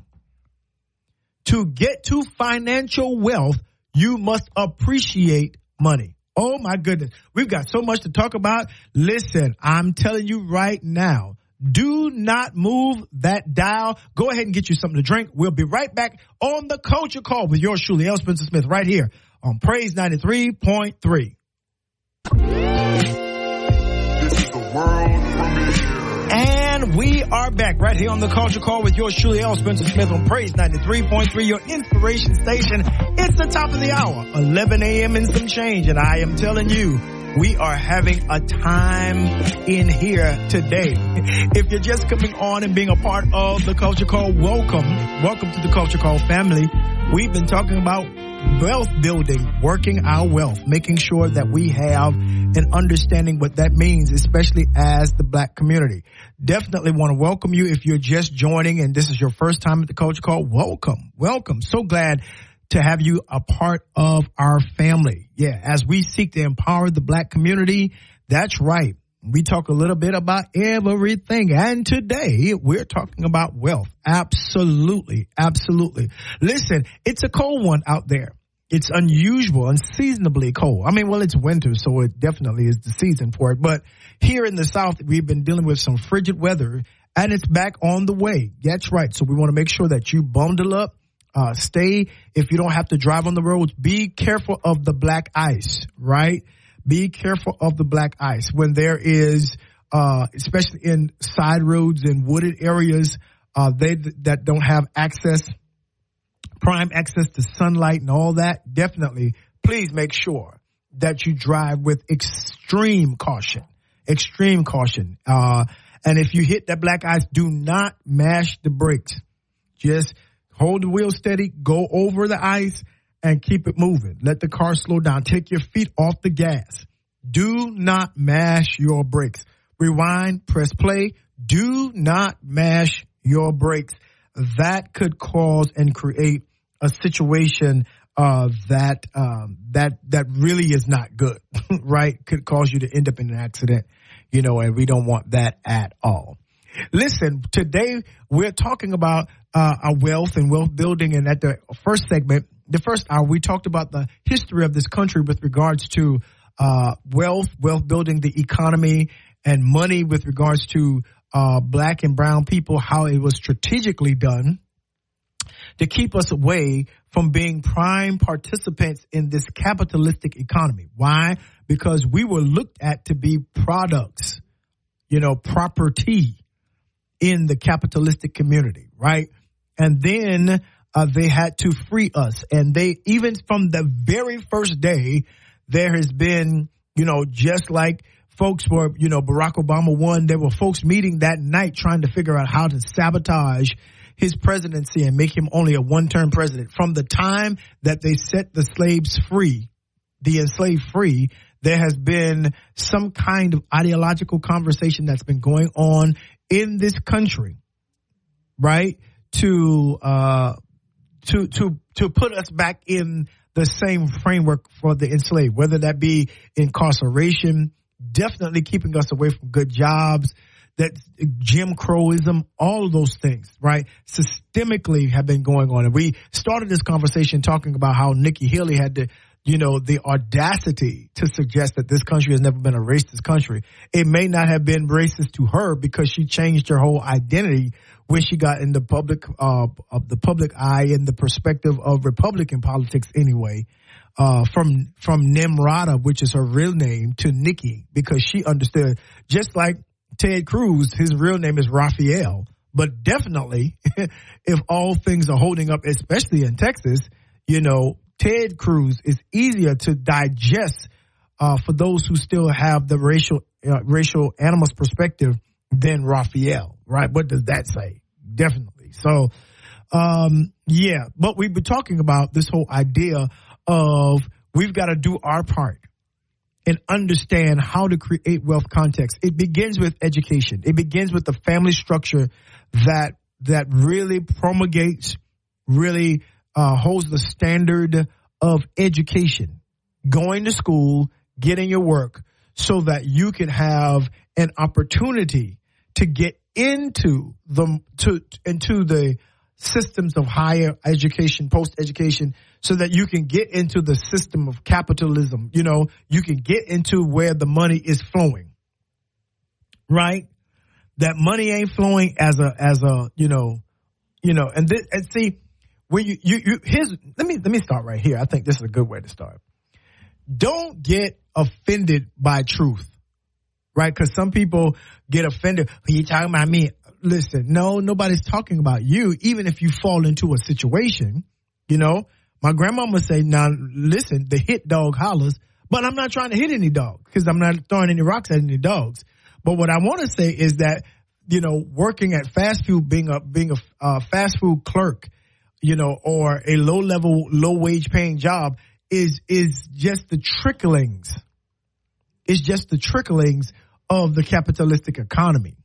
To get to financial wealth, you must appreciate money. Oh my goodness. We've got so much to talk about. Listen, I'm telling you right now. Do not move that dial. Go ahead and get you something to drink. We'll be right back on the culture call with yours truly, L. Spencer Smith, right here on Praise 93.3. This is the world. And we are back right here on the Culture Call with yours truly, L. Spencer Smith on Praise 93.3, your inspiration station. It's the top of the hour, 11 a.m. and some change. And I am telling you, we are having a time in here today. If you're just coming on and being a part of the Culture Call, welcome. Welcome to the Culture Call family. We've been talking about wealth building, working our wealth, making sure that we have an understanding what that means, especially as the black community. Definitely want to welcome you if you're just joining and this is your first time at the Culture Call. Welcome, welcome. So glad to have you a part of our family. Yeah, as we seek to empower the black community, that's right. We talk a little bit about everything. And today we're talking about wealth. Absolutely. Absolutely. Listen, it's a cold one out there. It's unusual, unseasonably cold. I mean, well, it's winter, so it definitely is the season for it. But here in the South, we've been dealing with some frigid weather and it's back on the way. That's right. So we want to make sure that you bundle up, uh, stay. If you don't have to drive on the roads, be careful of the black ice, right? be careful of the black ice when there is, uh, especially in side roads and wooded areas, uh, they that don't have access, prime access to sunlight and all that. Definitely, please make sure that you drive with extreme caution, extreme caution. Uh, and if you hit that black ice, do not mash the brakes. Just hold the wheel steady, go over the ice, and keep it moving. Let the car slow down. Take your feet off the gas. Do not mash your brakes. Rewind, press play. Do not mash your brakes. That could cause and create a situation uh, that um, that that really is not good, right? Could cause you to end up in an accident, you know, and we don't want that at all. Listen, today we're talking about uh, our wealth and wealth building, and at the first segment, the first hour, we talked about the history of this country with regards to uh, wealth, wealth building, the economy, and money with regards to uh, black and brown people, how it was strategically done to keep us away from being prime participants in this capitalistic economy. Why? Because we were looked at to be products, you know, property in the capitalistic community, right? And then uh, they had to free us. And they, even from the very first day, there has been, you know, just like folks were, you know, Barack Obama won, there were folks meeting that night trying to figure out how to sabotage his presidency and make him only a one term president. From the time that they set the slaves free, the enslaved free, there has been some kind of ideological conversation that's been going on in this country, right? To, uh, to, to, to put us back in the same framework for the enslaved, whether that be incarceration, definitely keeping us away from good jobs, that Jim Crowism, all of those things, right, systemically have been going on. And we started this conversation talking about how Nikki Haley had to, you know, the audacity to suggest that this country has never been a racist country. It may not have been racist to her because she changed her whole identity when she got in the public, uh, of the public eye and the perspective of Republican politics anyway. Uh, from from Nimrata, which is her real name, to Nikki, because she understood. Just like Ted Cruz, his real name is Rafael. But definitely, if all things are holding up, especially in Texas, you know, Ted Cruz is easier to digest uh, for those who still have the racial uh, racial animus perspective than Rafael, right? What does that say? Definitely. So, um, yeah, but we've been talking about this whole idea of we've got to do our part and understand how to create wealth context. It begins with education. It begins with the family structure that that really promulgates, really uh, holds the standard of education, going to school, getting your work, so that you can have an opportunity to get into the to into the systems of higher education, post education, so that you can get into the system of capitalism. You know, you can get into where the money is flowing. Right? That money ain't flowing as a as a, you know, you know, and this, and see when you you you here's let me let me start right here. I think this is a good way to start. Don't get offended by truth. Right? Cuz some people get offended. Are you talking about me? Listen, no, nobody's talking about you even if you fall into a situation, you know, my grandmama say, now listen, the hit dog hollers, but I'm not trying to hit any dog because I'm not throwing any rocks at any dogs. But what I want to say is that, you know, working at fast food, being a, being a uh, fast food clerk, you know, or a low level, low wage paying job is, is just the tricklings. It's just the tricklings of the capitalistic economy,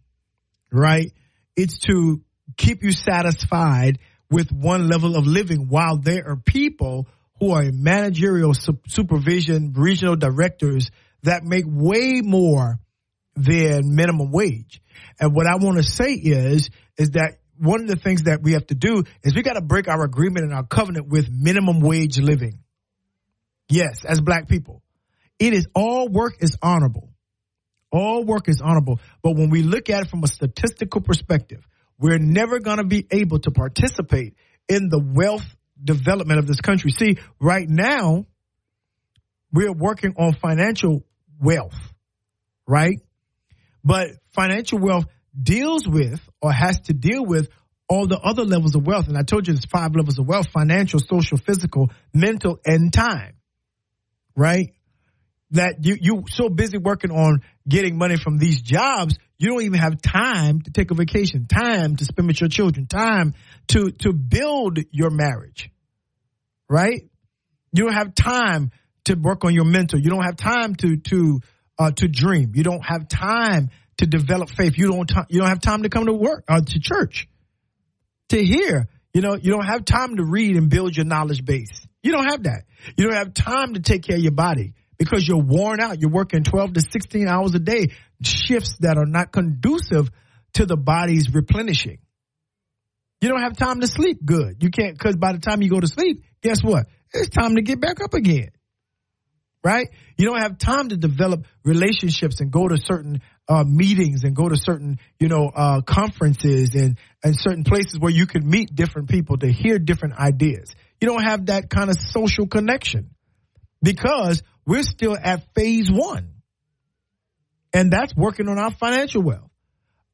right? It's to keep you satisfied with one level of living while there are people who are managerial supervision, regional directors that make way more than minimum wage. And what I want to say is, is that one of the things that we have to do is we got to break our agreement and our covenant with minimum wage living. Yes, as black people. It is all work is honorable. All work is honorable. But when we look at it from a statistical perspective, we're never going to be able to participate in the wealth development of this country. See, right now, we're working on financial wealth, right? But financial wealth deals with or has to deal with all the other levels of wealth. And I told you there's five levels of wealth financial, social, physical, mental, and time, right? That you, you so busy working on getting money from these jobs, you don't even have time to take a vacation, time to spend with your children, time to, to build your marriage, right? You don't have time to work on your mental. You don't have time to, to, uh, to dream. You don't have time to develop faith. You don't, you don't have time to come to work, uh, to church, to hear. You know, you don't have time to read and build your knowledge base. You don't have that. You don't have time to take care of your body because you're worn out. You're working 12 to 16 hours a day, shifts that are not conducive to the body's replenishing. You don't have time to sleep good. You can't, because by the time you go to sleep, guess what? It's time to get back up again. Right? You don't have time to develop relationships and go to certain uh, meetings and go to certain, you know, uh, conferences and, and certain places where you can meet different people to hear different ideas. You don't have that kind of social connection because we're still at phase one. And that's working on our financial wealth.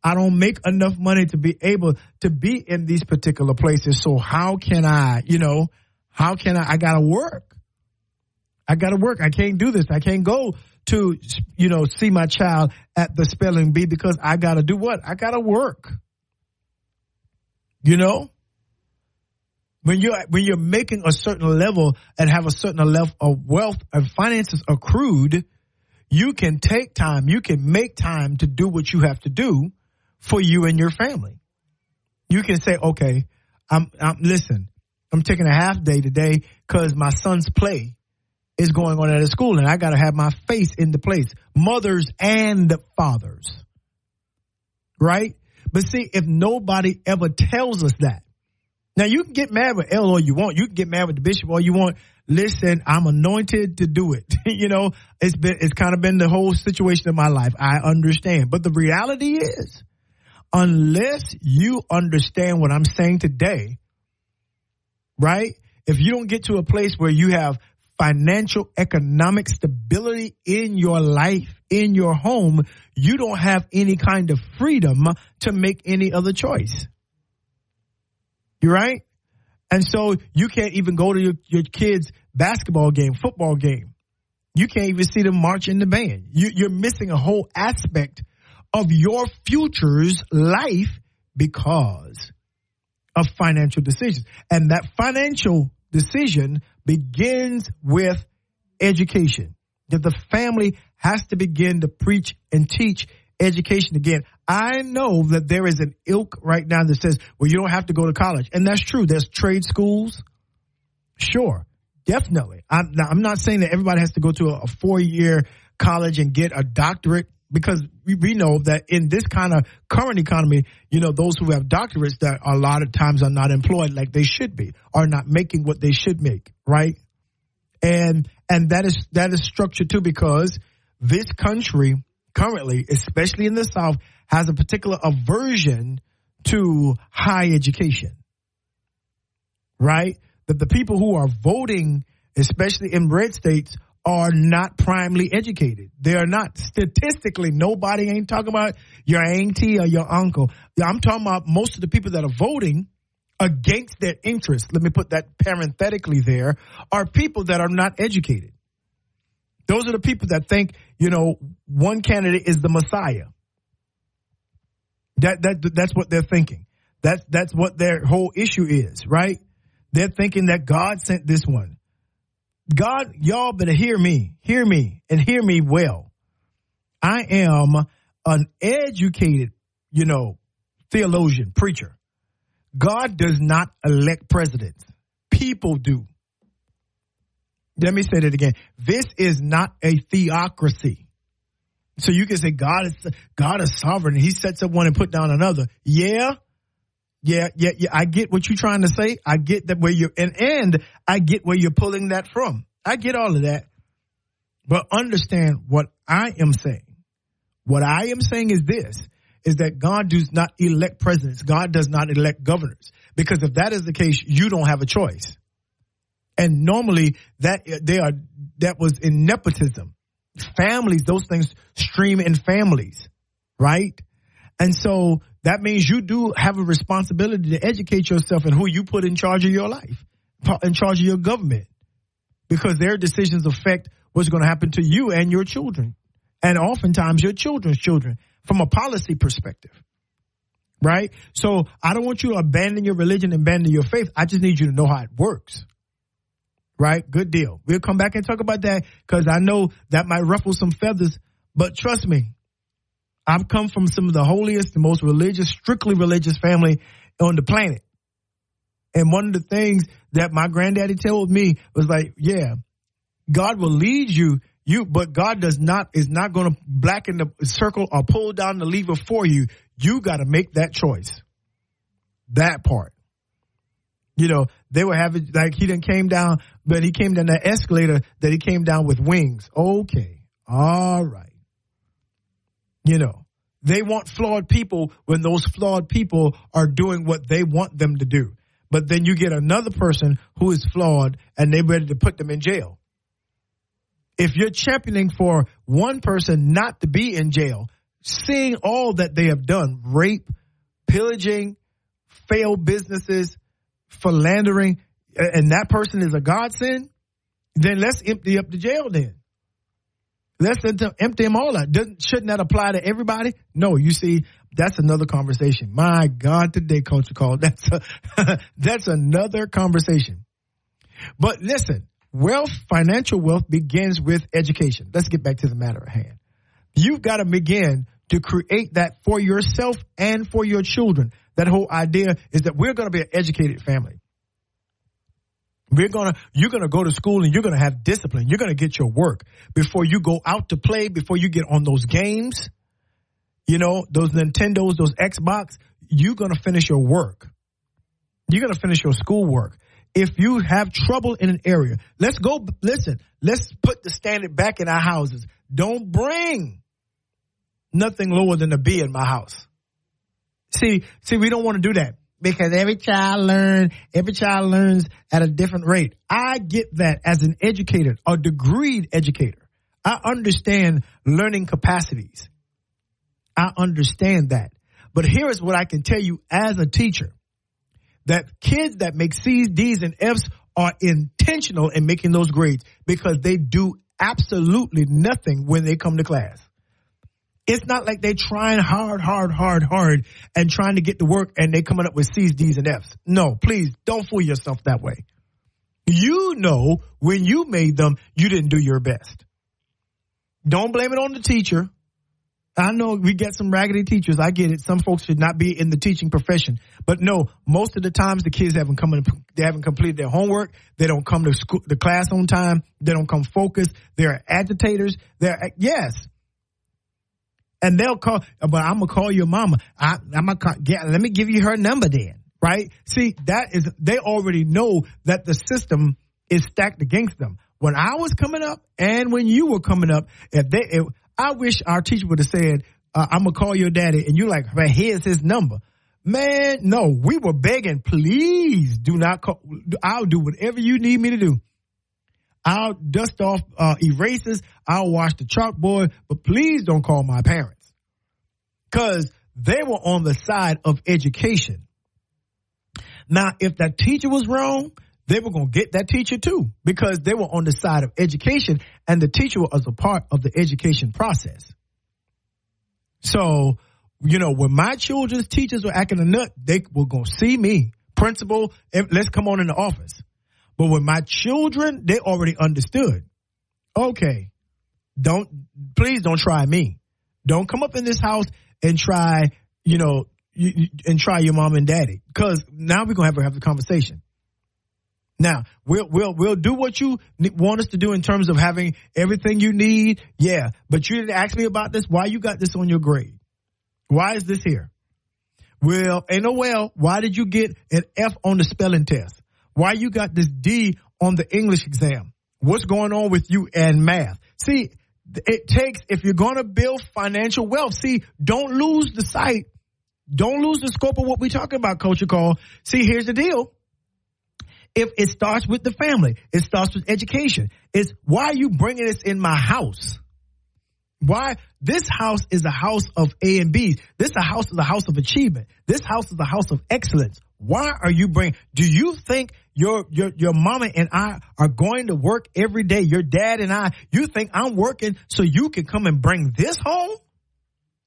I don't make enough money to be able to be in these particular places. So how can I, you know, how can I, I gotta work. I gotta work. I can't do this. I can't go to, you know, see my child at the spelling bee because I gotta do what? I gotta work. You know? When you're, when you're making a certain level and have a certain level of wealth and finances accrued, you can take time, you can make time to do what you have to do for you and your family. You can say, okay, I'm, I'm listen, I'm taking a half day today because my son's play is going on at a school and I got to have my face in the place. Mothers and fathers. Right? But see, if nobody ever tells us that, now you can get mad with L all you want. You can get mad with the bishop all you want. Listen, I'm anointed to do it. you know, it's been, it's kind of been the whole situation of my life. I understand. But the reality is, unless you understand what I'm saying today, right? If you don't get to a place where you have financial economic stability in your life, in your home, you don't have any kind of freedom to make any other choice. You right? And so you can't even go to your, your kids' basketball game, football game. You can't even see them march in the band. You, you're missing a whole aspect of your future's life because of financial decisions. And that financial decision begins with education. That the family has to begin to preach and teach education again. I know that there is an ilk right now that says, well, you don't have to go to college. And that's true. There's trade schools. Sure. Definitely. I'm, I'm not saying that everybody has to go to a, a four year college and get a doctorate because we, we know that in this kind of current economy, you know, those who have doctorates that a lot of times are not employed like they should be, are not making what they should make, right? And and that is that is structured too because this country currently, especially in the South, has a particular aversion to high education. Right? That the people who are voting, especially in red states, are not primarily educated. They are not statistically. Nobody ain't talking about your auntie or your uncle. I'm talking about most of the people that are voting against their interests. Let me put that parenthetically there are people that are not educated. Those are the people that think, you know, one candidate is the Messiah. That that that's what they're thinking. That's that's what their whole issue is, right? They're thinking that God sent this one. God, y'all better hear me, hear me, and hear me well. I am an educated, you know, theologian, preacher. God does not elect presidents. People do. Let me say that again. This is not a theocracy. So you can say God is God is sovereign. He sets up one and put down another. Yeah, yeah, yeah, yeah. I get what you're trying to say. I get that where you're and and I get where you're pulling that from. I get all of that. But understand what I am saying. What I am saying is this is that God does not elect presidents. God does not elect governors. Because if that is the case, you don't have a choice. And normally that they are that was in nepotism. Families, those things stream in families, right? And so that means you do have a responsibility to educate yourself and who you put in charge of your life, in charge of your government, because their decisions affect what's going to happen to you and your children, and oftentimes your children's children from a policy perspective. Right? So I don't want you to abandon your religion, and abandon your faith. I just need you to know how it works. Right? Good deal. We'll come back and talk about that because I know that might ruffle some feathers, but trust me, I've come from some of the holiest, the most religious, strictly religious family on the planet. And one of the things that my granddaddy told me was like, yeah, God will lead you, you, but God does not, is not going to blacken the circle or pull down the lever for you. You got to make that choice. That part. You know, they were having, like, he didn't came down, but he came down that escalator that he came down with wings. Okay. All right. You know, they want flawed people when those flawed people are doing what they want them to do. But then you get another person who is flawed and they're ready to put them in jail. If you're championing for one person not to be in jail, seeing all that they have done rape, pillaging, failed businesses, philandering, and that person is a godsend, then let's empty up the jail then. Let's empty them all out. Doesn't, shouldn't that apply to everybody? No, you see, that's another conversation. My God, today, Culture Call, that's a, that's another conversation. But listen, wealth, financial wealth begins with education. Let's get back to the matter at hand. You've got to begin to create that for yourself and for your children. That whole idea is that we're going to be an educated family. We're gonna, you're gonna go to school and you're gonna have discipline. You're gonna get your work before you go out to play, before you get on those games, you know, those Nintendos, those Xbox, you're gonna finish your work. You're gonna finish your schoolwork. If you have trouble in an area, let's go, listen, let's put the standard back in our houses. Don't bring nothing lower than a B in my house. See, see, we don't want to do that because every child learn, every child learns at a different rate. I get that as an educator, a degreed educator. I understand learning capacities. I understand that. But here is what I can tell you as a teacher that kids that make C's, D's, and F's are intentional in making those grades because they do absolutely nothing when they come to class. It's not like they're trying hard, hard, hard, hard and trying to get to work and they coming up with C's, D's, and F's. No, please don't fool yourself that way. You know when you made them, you didn't do your best. Don't blame it on the teacher. I know we get some raggedy teachers. I get it. Some folks should not be in the teaching profession, but no, most of the times the kids haven't come in, they haven't completed their homework. They don't come to school, the class on time. They don't come focused. They're agitators. They're, yes, and they'll call, but I'm gonna call your mama. I, am gonna call, get, let me give you her number then, right? See, that is, they already know that the system is stacked against them. When I was coming up and when you were coming up, if they, if, I wish our teacher would have said, uh, I'm gonna call your daddy and you're like, well, here's his number. Man, no, we were begging, please do not call, I'll do whatever you need me to do. I'll dust off uh, erasers. I'll wash the chalkboard, but please don't call my parents because they were on the side of education. Now, if that teacher was wrong, they were going to get that teacher too because they were on the side of education and the teacher was a part of the education process. So, you know, when my children's teachers were acting a nut, they were going to see me, principal, let's come on in the office. But with my children, they already understood. Okay, don't, please don't try me. Don't come up in this house and try, you know, and try your mom and daddy. Cause now we're to have to have the conversation. Now we'll we'll we'll do what you want us to do in terms of having everything you need. Yeah, but you didn't ask me about this. Why you got this on your grade? Why is this here? Well, ain't no oh well. Why did you get an F on the spelling test? Why you got this D on the English exam? What's going on with you and math? See, it takes, if you're going to build financial wealth, see, don't lose the sight. Don't lose the scope of what we're talking about, Culture Call. See, here's the deal. If it starts with the family, it starts with education. It's why are you bringing this in my house? Why this house is a house of A and B. This a house is a house of achievement. This house is a house of excellence. Why are you bringing? Do you think your your your mama and I are going to work every day? Your dad and I. You think I'm working so you can come and bring this home?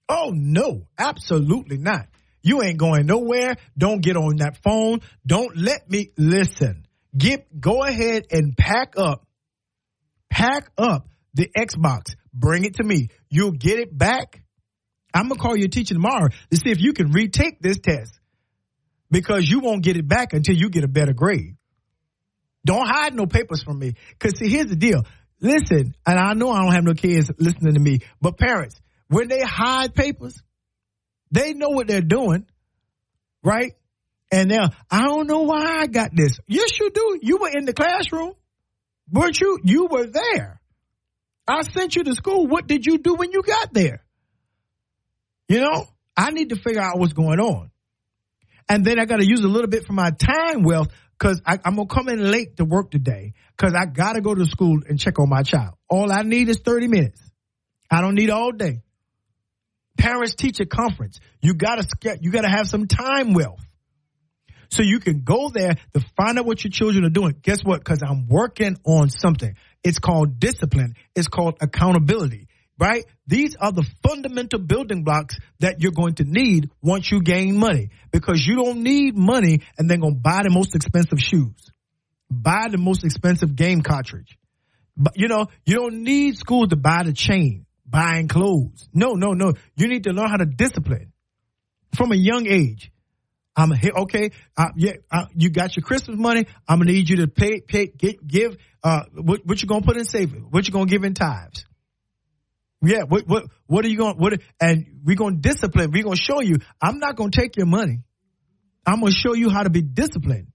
Oh no, absolutely not. You ain't going nowhere. Don't get on that phone. Don't let me listen. Get go ahead and pack up. Pack up the Xbox. Bring it to me. You'll get it back. I'm gonna call your teacher tomorrow to see if you can retake this test because you won't get it back until you get a better grade. Don't hide no papers from me. Cause see, here's the deal. Listen, and I know I don't have no kids listening to me, but parents, when they hide papers, they know what they're doing, right? And now, I don't know why I got this. Yes, you do. You were in the classroom. Weren't you? You were there. I sent you to school. What did you do when you got there? You know, I need to figure out what's going on. And then I got to use a little bit for my time wealth because I'm to come in late to work today because I got to go to school and check on my child. All I need is 30 minutes. I don't need all day. Parents teacher conference. You gotta you gotta have some time wealth. So you can go there to find out what your children are doing. Guess what? Because I'm working on something. It's called discipline. It's called accountability, right? These are the fundamental building blocks that you're going to need once you gain money because you don't need money and then go buy the most expensive shoes, buy the most expensive game cartridge. But you know, you don't need school to buy the chain, buying clothes. No, no, no. You need to learn how to discipline from a young age. I'm. Okay, uh, yeah, uh, you got your Christmas money. I'm gonna need you to pay, pay, get, give. Uh, what, what you gonna put in savings? What you gonna give in tithes? Yeah, what, what, what are you going? What? And we're gonna discipline. We're gonna show you. I'm not gonna take your money. I'm gonna show you how to be disciplined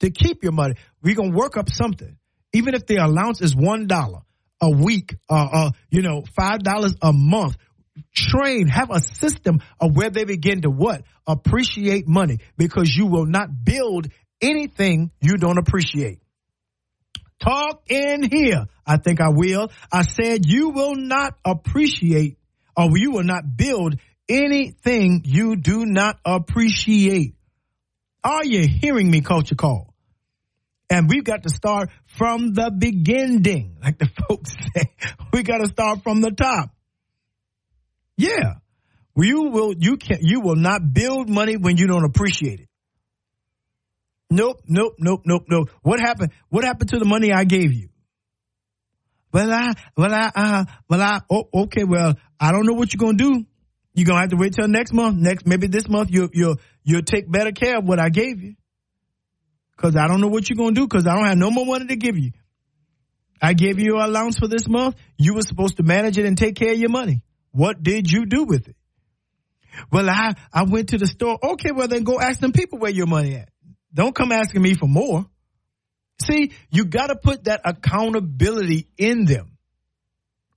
to keep your money. We're gonna work up something, even if the allowance is one dollar a week, uh, uh, you know, five dollars a month train, have a system of where they begin to what? Appreciate money because you will not build anything you don't appreciate. Talk in here. I think I will. I said you will not appreciate or you will not build anything you do not appreciate. Are you hearing me, Culture Call? And we've got to start from the beginning, like the folks say. We got to start from the top. Yeah. You will you can you will not build money when you don't appreciate it. Nope, nope, nope, nope, nope. What happened? What happened to the money I gave you? Well, I, well, I, uh, well, I, oh, okay, well, I don't know what you're gonna do. You're gonna have to wait till next month. Next, maybe this month you'll, you'll, you'll take better care of what I gave you. Cause I don't know what you're gonna do cause I don't have no more money to give you. I gave you allowance for this month. You were supposed to manage it and take care of your money. What did you do with it? Well, I, I went to the store. Okay, well then go ask them people where your money at. Don't come asking me for more. See, you got to put that accountability in them,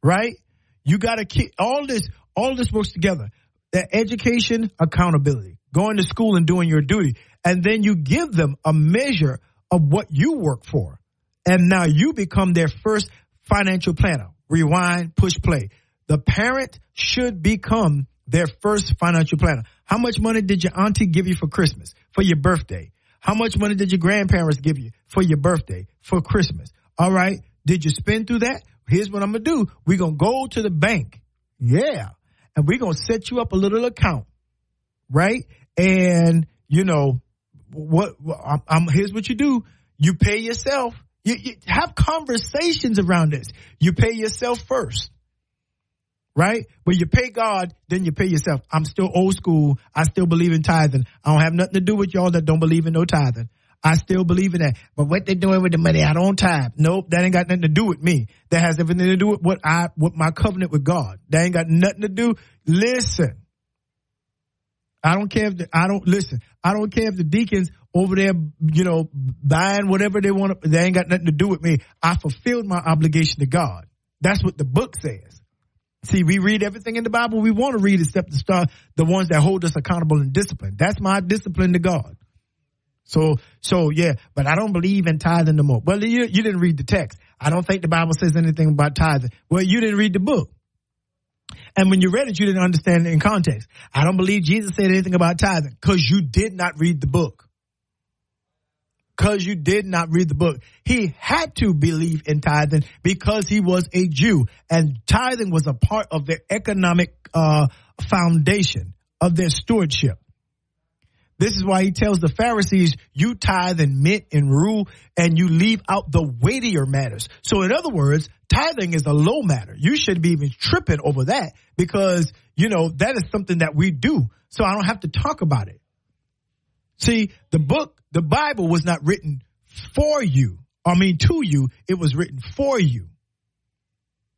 right? You got to keep all this, all this works together. That education, accountability, going to school and doing your duty. And then you give them a measure of what you work for. And now you become their first financial planner. Rewind, push play. The parent should become their first financial planner. How much money did your auntie give you for Christmas, for your birthday? How much money did your grandparents give you for your birthday, for Christmas? All right. Did you spend through that? Here's what I'm going to do. We're going to go to the bank. Yeah. And we're going to set you up a little account. Right. And, you know, what, I'm, I'm here's what you do. You pay yourself. You, you have conversations around this. You pay yourself first right? But you pay God, then you pay yourself. I'm still old school. I still believe in tithing. I don't have nothing to do with y'all that don't believe in no tithing. I still believe in that. But what they doing with the money, I don't tithe. Nope, that ain't got nothing to do with me. That has everything to do with what I, with my covenant with God. That ain't got nothing to do. Listen. I don't care if the, I don't listen. I don't care if the deacons over there, you know, buying whatever they want. They ain't got nothing to do with me. I fulfilled my obligation to God. That's what the book says. See, we read everything in the Bible we want to read except the star, the ones that hold us accountable and discipline. That's my discipline to God. So, so yeah, but I don't believe in tithing no more. Well, you, you didn't read the text. I don't think the Bible says anything about tithing. Well, you didn't read the book. And when you read it, you didn't understand it in context. I don't believe Jesus said anything about tithing because you did not read the book because you did not read the book. He had to believe in tithing because he was a Jew and tithing was a part of their economic uh, foundation of their stewardship. This is why he tells the Pharisees, you tithe and mint and rue and you leave out the weightier matters. So in other words, tithing is a low matter. You shouldn't be even tripping over that because, you know, that is something that we do. So I don't have to talk about it. See, the book the Bible was not written for you. I mean, to you. It was written for you.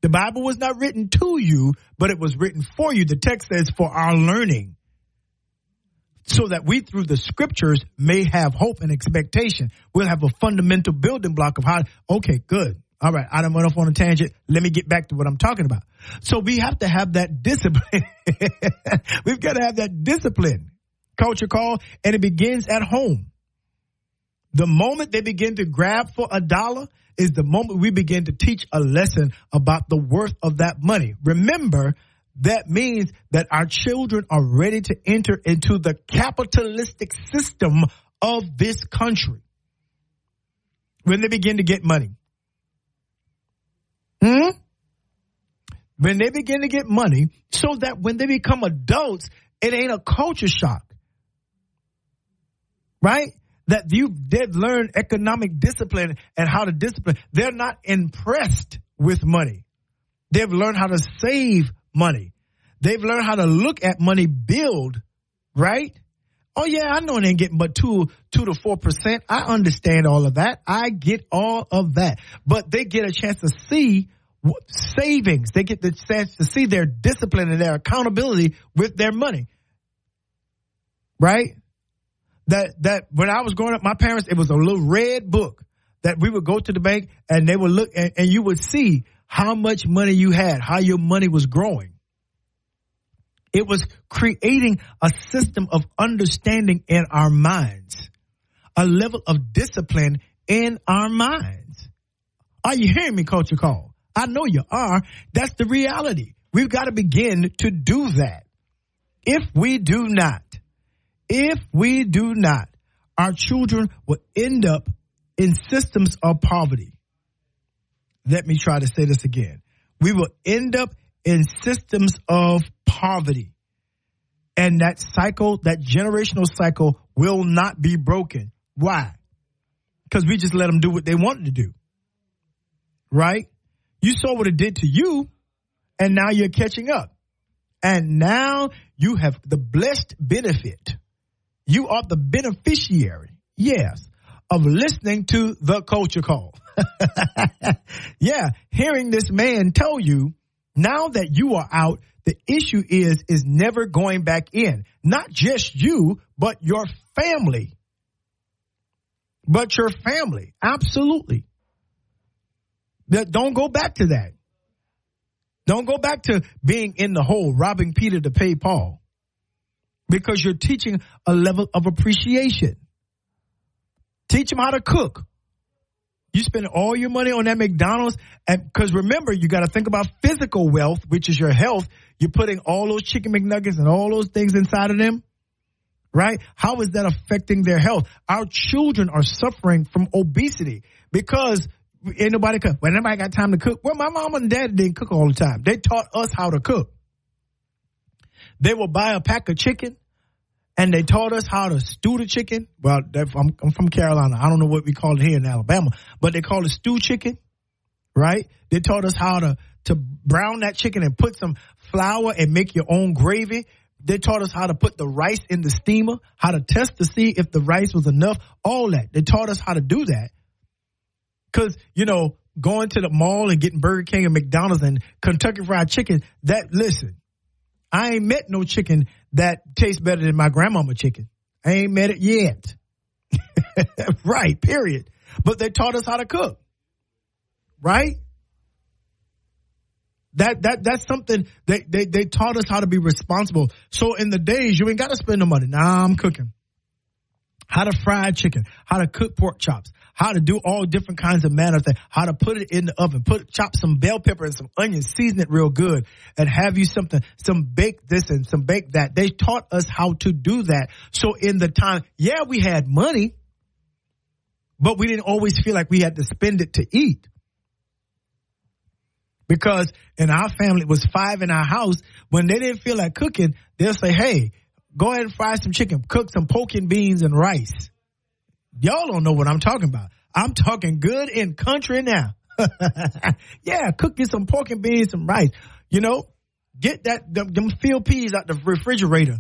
The Bible was not written to you, but it was written for you. The text says for our learning. So that we through the scriptures may have hope and expectation. We'll have a fundamental building block of how, okay, good. All right. I don't went off on a tangent. Let me get back to what I'm talking about. So we have to have that discipline. We've got to have that discipline culture call and it begins at home. The moment they begin to grab for a dollar is the moment we begin to teach a lesson about the worth of that money. Remember that means that our children are ready to enter into the capitalistic system of this country when they begin to get money. Hmm? When they begin to get money, so that when they become adults, it ain't a culture shock. Right? That you did learn economic discipline and how to discipline. They're not impressed with money. They've learned how to save money. They've learned how to look at money build, right? Oh yeah, I know it ain't getting but two, two to four percent. I understand all of that. I get all of that. But they get a chance to see savings. They get the chance to see their discipline and their accountability with their money. Right? That, that when I was growing up, my parents, it was a little red book that we would go to the bank and they would look and, and you would see how much money you had, how your money was growing. It was creating a system of understanding in our minds, a level of discipline in our minds. Are you hearing me, Culture Call? I know you are. That's the reality. We've got to begin to do that. If we do not, if we do not, our children will end up in systems of poverty. Let me try to say this again. We will end up in systems of poverty. And that cycle, that generational cycle will not be broken. Why? Because we just let them do what they wanted to do. Right? You saw what it did to you, and now you're catching up. And now you have the blessed benefit. You are the beneficiary, yes, of listening to the culture call. yeah, hearing this man tell you now that you are out, the issue is, is never going back in. Not just you, but your family. But your family. Absolutely. That don't go back to that. Don't go back to being in the hole, robbing Peter to pay Paul. Because you're teaching a level of appreciation. Teach them how to cook. You spend all your money on that McDonald's, and because remember, you got to think about physical wealth, which is your health. You're putting all those chicken McNuggets and all those things inside of them, right? How is that affecting their health? Our children are suffering from obesity because ain't nobody cook. When nobody got time to cook. Well, my mom and dad didn't cook all the time. They taught us how to cook. They will buy a pack of chicken and they taught us how to stew the chicken. Well, I'm, I'm, from Carolina. I don't know what we call it here in Alabama, but they call it stew chicken, right? They taught us how to to brown that chicken and put some flour and make your own gravy. They taught us how to put the rice in the steamer, how to test to see if the rice was enough. All that they taught us how to do that. Cause you know, going to the mall and getting Burger King and McDonald's and Kentucky Fried Chicken. That listen, I ain't met no chicken that tastes better than my grandmama chicken. I ain't met it yet. right, period. But they taught us how to cook. Right? That that that's something they, they they taught us how to be responsible. So in the days you ain't got to spend the money. Nah, I'm cooking. How to fry chicken, how to cook pork chops, how to do all different kinds of manners, how to put it in the oven, put chop some bell pepper and some onions, season it real good, and have you something, some bake this and some bake that. They taught us how to do that. So in the time, yeah, we had money, but we didn't always feel like we had to spend it to eat. Because in our family, it was five in our house. When they didn't feel like cooking, they'll say, hey, go ahead and fry some chicken, cook some poke and beans and rice. Y'all don't know what I'm talking about. I'm talking good in country now. yeah, cook you some pork and beans, some rice. You know, get that them, them field peas out the refrigerator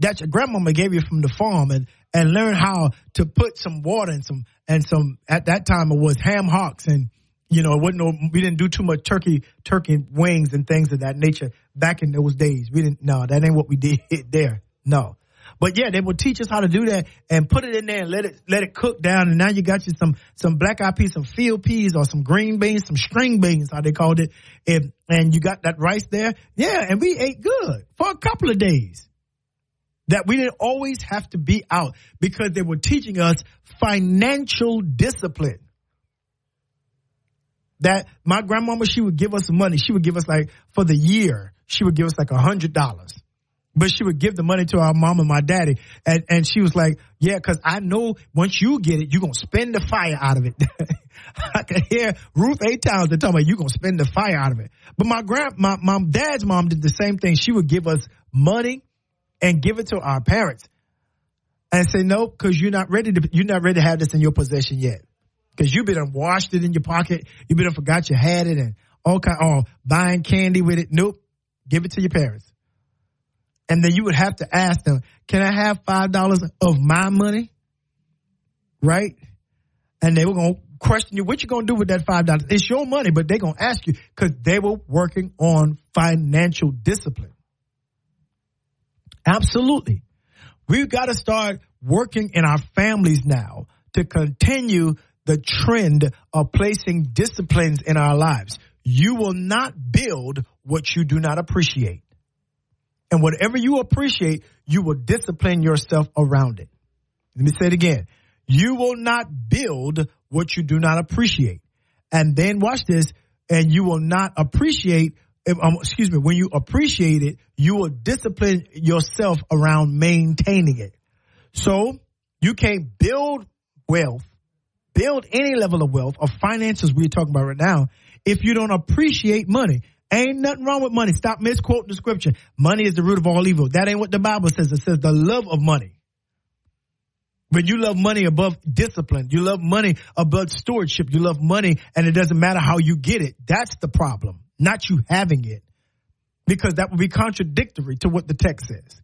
that your grandmama gave you from the farm and and learn how to put some water and some and some at that time it was ham hocks and you know it wasn't no we didn't do too much turkey turkey wings and things of that nature back in those days we didn't no that ain't what we did there no but yeah, they will teach us how to do that and put it in there and let it let it cook down. And now you got you some some black eyed peas, some field peas, or some green beans, some string beans, how they called it. And and you got that rice there. Yeah, and we ate good for a couple of days. That we didn't always have to be out because they were teaching us financial discipline that my grandmama she would give us money she would give us like for the year she would give us like a hundred dollars. But she would give the money to our mom and my daddy. And, and she was like, yeah, cause I know once you get it, you're going to spend the fire out of it. I can hear Ruth A. Townsend talking about you're going to spend the fire out of it. But my grand, my, my dad's mom did the same thing. She would give us money and give it to our parents and say, no, cause you're not ready to, you're not ready to have this in your possession yet. Cause you've been washed it in your pocket. You've been forgot you had it and all kind, oh, buying candy with it. Nope. Give it to your parents. And then you would have to ask them, can I have $5 of my money? Right? And they were going to question you, what you going to do with that $5? It's your money, but they're going to ask you because they were working on financial discipline. Absolutely. We've got to start working in our families now to continue the trend of placing disciplines in our lives. You will not build what you do not appreciate. And whatever you appreciate, you will discipline yourself around it. Let me say it again. You will not build what you do not appreciate. And then watch this, and you will not appreciate, um, excuse me, when you appreciate it, you will discipline yourself around maintaining it. So you can't build wealth, build any level of wealth or finances we're talking about right now if you don't appreciate money. Ain't nothing wrong with money. Stop misquoting the scripture. Money is the root of all evil. That ain't what the Bible says. It says the love of money. When you love money above discipline, you love money above stewardship, you love money and it doesn't matter how you get it. That's the problem, not you having it. Because that would be contradictory to what the text says.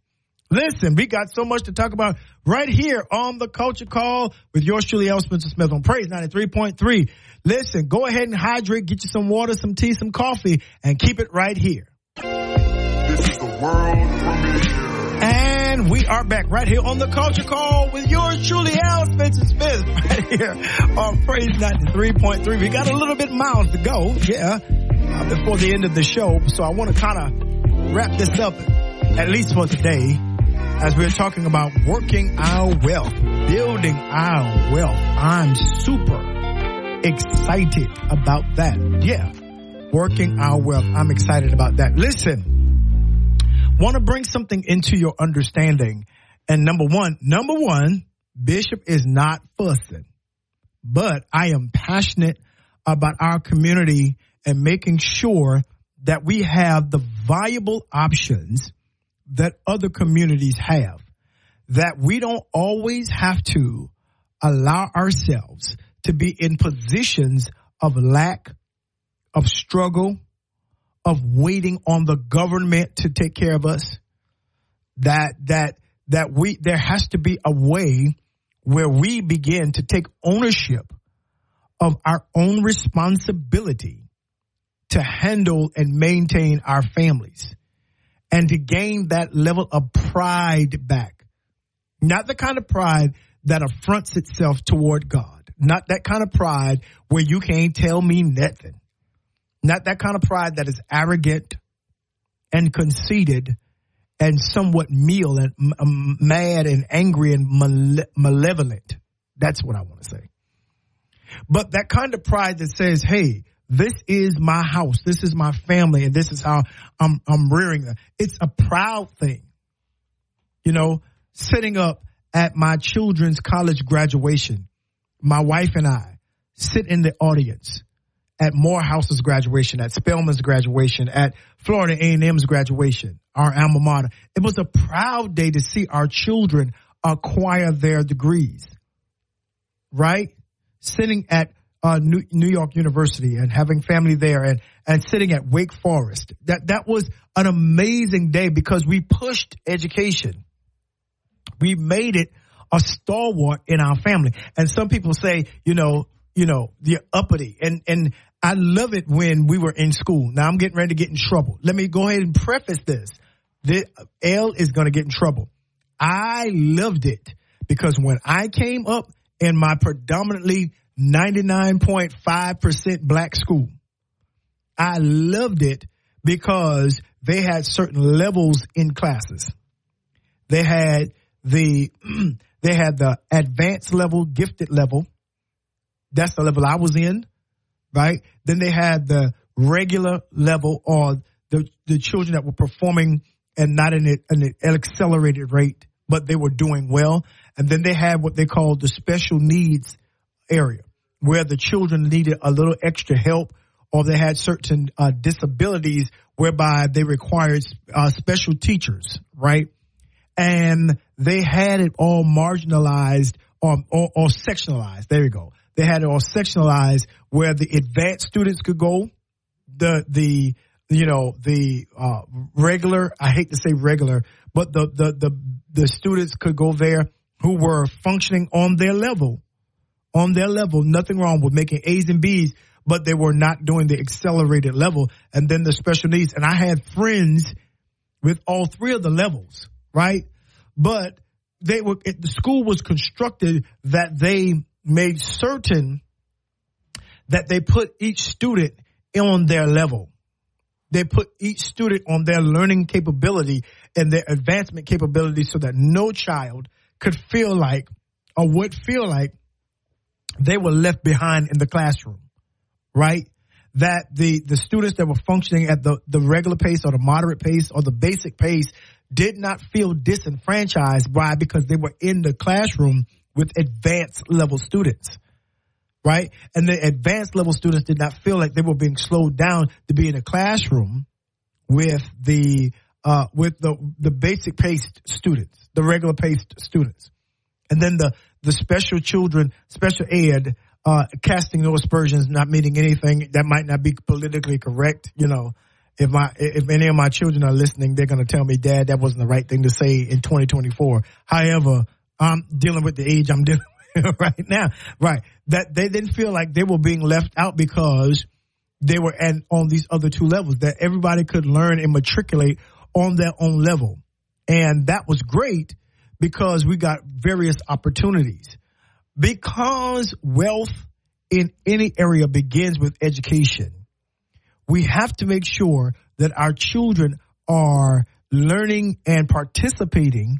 Listen, we got so much to talk about right here on the Culture Call with yours truly, L. Spencer Smith on Praise 93.3. Listen, go ahead and hydrate, get you some water, some tea, some coffee, and keep it right here. This is the world premiere. And we are back right here on the Culture Call with yours truly, L. Spencer Smith, right here on Praise 93.3. We got a little bit miles to go, yeah, uh, before the end of the show. So I want to kind of wrap this up, at least for today, as we're talking about working our wealth, building our wealth. I'm super excited about that. Yeah. Working our wealth. I'm excited about that. Listen, want to bring something into your understanding. And number one, number one, Bishop is not fussing, but I am passionate about our community and making sure that we have the viable options that other communities have. That we don't always have to allow ourselves to be in positions of lack, of struggle, of waiting on the government to take care of us. That, that, that we, there has to be a way where we begin to take ownership of our own responsibility to handle and maintain our families and to gain that level of pride back. Not the kind of pride that affronts itself toward God not that kind of pride where you can't tell me nothing. Not that kind of pride that is arrogant and conceited and somewhat meal and mad and angry and male- malevolent. That's what I want to say. But that kind of pride that says, "Hey, this is my house, this is my family, and this is how I'm I'm rearing them." It's a proud thing, you know. Sitting up at my children's college graduation, my wife and I sit in the audience at Morehouse's graduation, at Spelman's graduation, at Florida A&M's graduation, our alma mater. It was a proud day to see our children acquire their degrees, right? Sitting at uh, New, New York University and having family there and, and sitting at Wake Forest. That, that was an amazing day because we pushed education. We made it a stalwart in our family. And some people say, you know, you know, the uppity. And, and I love it when we were in school. Now I'm getting ready to get in trouble. Let me go ahead and preface this. The L is going to get in trouble. I loved it because when I came up in my predominantly 99.5% black school, I loved it because they had certain levels in classes. They had the They had the advanced level, gifted level. That's the level I was in, right? Then they had the regular level or the, the children that were performing and not in an accelerated rate, but they were doing well. And then they had what they called the special needs area where the children needed a little extra help or they had certain uh, disabilities whereby they required uh, special teachers, right? And they had it all marginalized or, or, or sectionalized. There you go. They had it all sectionalized where the advanced students could go, the the you know the uh, regular. I hate to say regular, but the the the the students could go there who were functioning on their level, on their level. Nothing wrong with making A's and B's, but they were not doing the accelerated level. And then the special needs. And I had friends with all three of the levels, right? But they were the school was constructed that they made certain that they put each student on their level. They put each student on their learning capability and their advancement capability so that no child could feel like or would feel like they were left behind in the classroom, right? That the, the students that were functioning at the, the regular pace or the moderate pace or the basic pace did not feel disenfranchised. Why? Because they were in the classroom with advanced level students, right? And the advanced level students did not feel like they were being slowed down to be in a classroom with the uh, with the the basic paced students, the regular paced students, and then the the special children, special ed, uh, casting no aspersions, not meaning anything that might not be politically correct, you know if my if any of my children are listening, they're going to tell me, Dad, that wasn't the right thing to say in 2024. However, I'm dealing with the age I'm dealing with right now. Right, that they didn't feel like they were being left out because they were at on these other two levels. That everybody could learn and matriculate on their own level, and that was great because we got various opportunities. Because wealth in any area begins with education we have to make sure that our children are learning and participating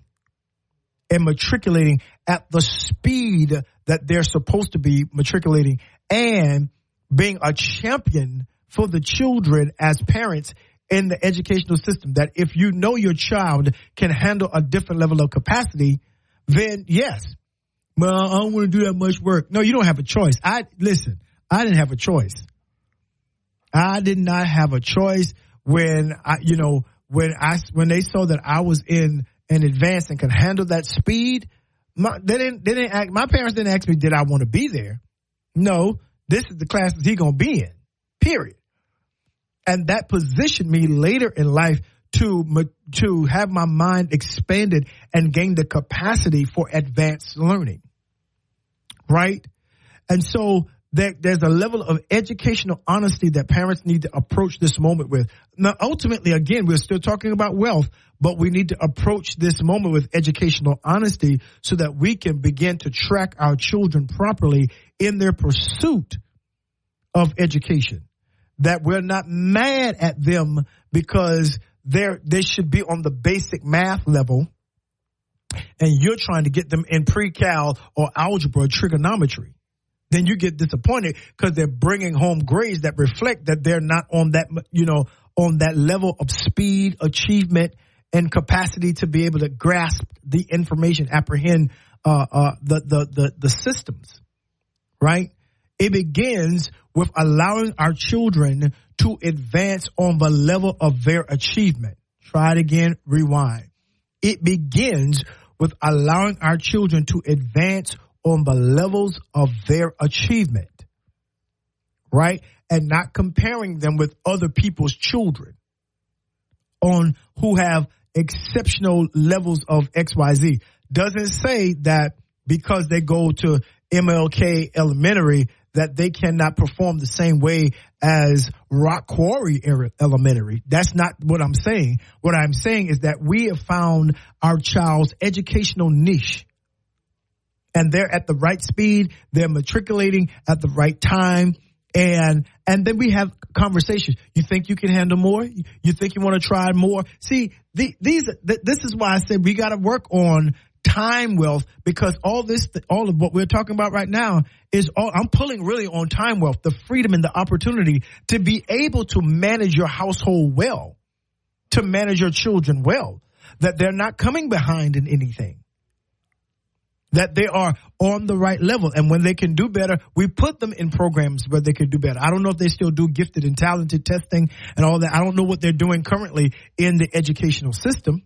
and matriculating at the speed that they're supposed to be matriculating and being a champion for the children as parents in the educational system. That if you know your child can handle a different level of capacity then yes well i don't want to do that much work no you don't have a choice i listen i didn't have a choice I did not have a choice when I, you know, when I when they saw that I was in an advance and could handle that speed. My, they didn't. They didn't. Ask, my parents didn't ask me, did I want to be there? No, this is the class that he gonna be in. Period. And that positioned me later in life to to have my mind expanded and gain the capacity for advanced learning. Right, and so that there's a level of educational honesty that parents need to approach this moment with. Now, ultimately, again, we're still talking about wealth, but we need to approach this moment with educational honesty so that we can begin to track our children properly in their pursuit of education. That we're not mad at them because they're, they should be on the basic math level and you're trying to get them in pre-cal or algebra trigonometry then you get disappointed because they're bringing home grades that reflect that they're not on that, you know, on that level of speed, achievement, and capacity to be able to grasp the information, apprehend uh, uh, the, the the the systems. Right? It begins with allowing our children to advance on the level of their achievement. Try it again. Rewind. It begins with allowing our children to advance on the levels of their achievement, right? And not comparing them with other people's children on who have exceptional levels of XYZ. Doesn't say that because they go to MLK Elementary that they cannot perform the same way as Rock Quarry Elementary. That's not what I'm saying. What I'm saying is that we have found our child's educational niche and they're at the right speed. They're matriculating at the right time. And, and then we have conversations. You think you can handle more? You think you want to try more? See, the, these, th- this is why I said we got to work on time wealth because all this, all of what we're talking about right now is all, I'm pulling really on time wealth, the freedom and the opportunity to be able to manage your household well. to manage your children well, that they're not coming behind in anything that they are on the right level. And when they can do better, we put them in programs where they can do better. I don't know if they still do gifted and talented testing and all that. I don't know what they're doing currently in the educational system.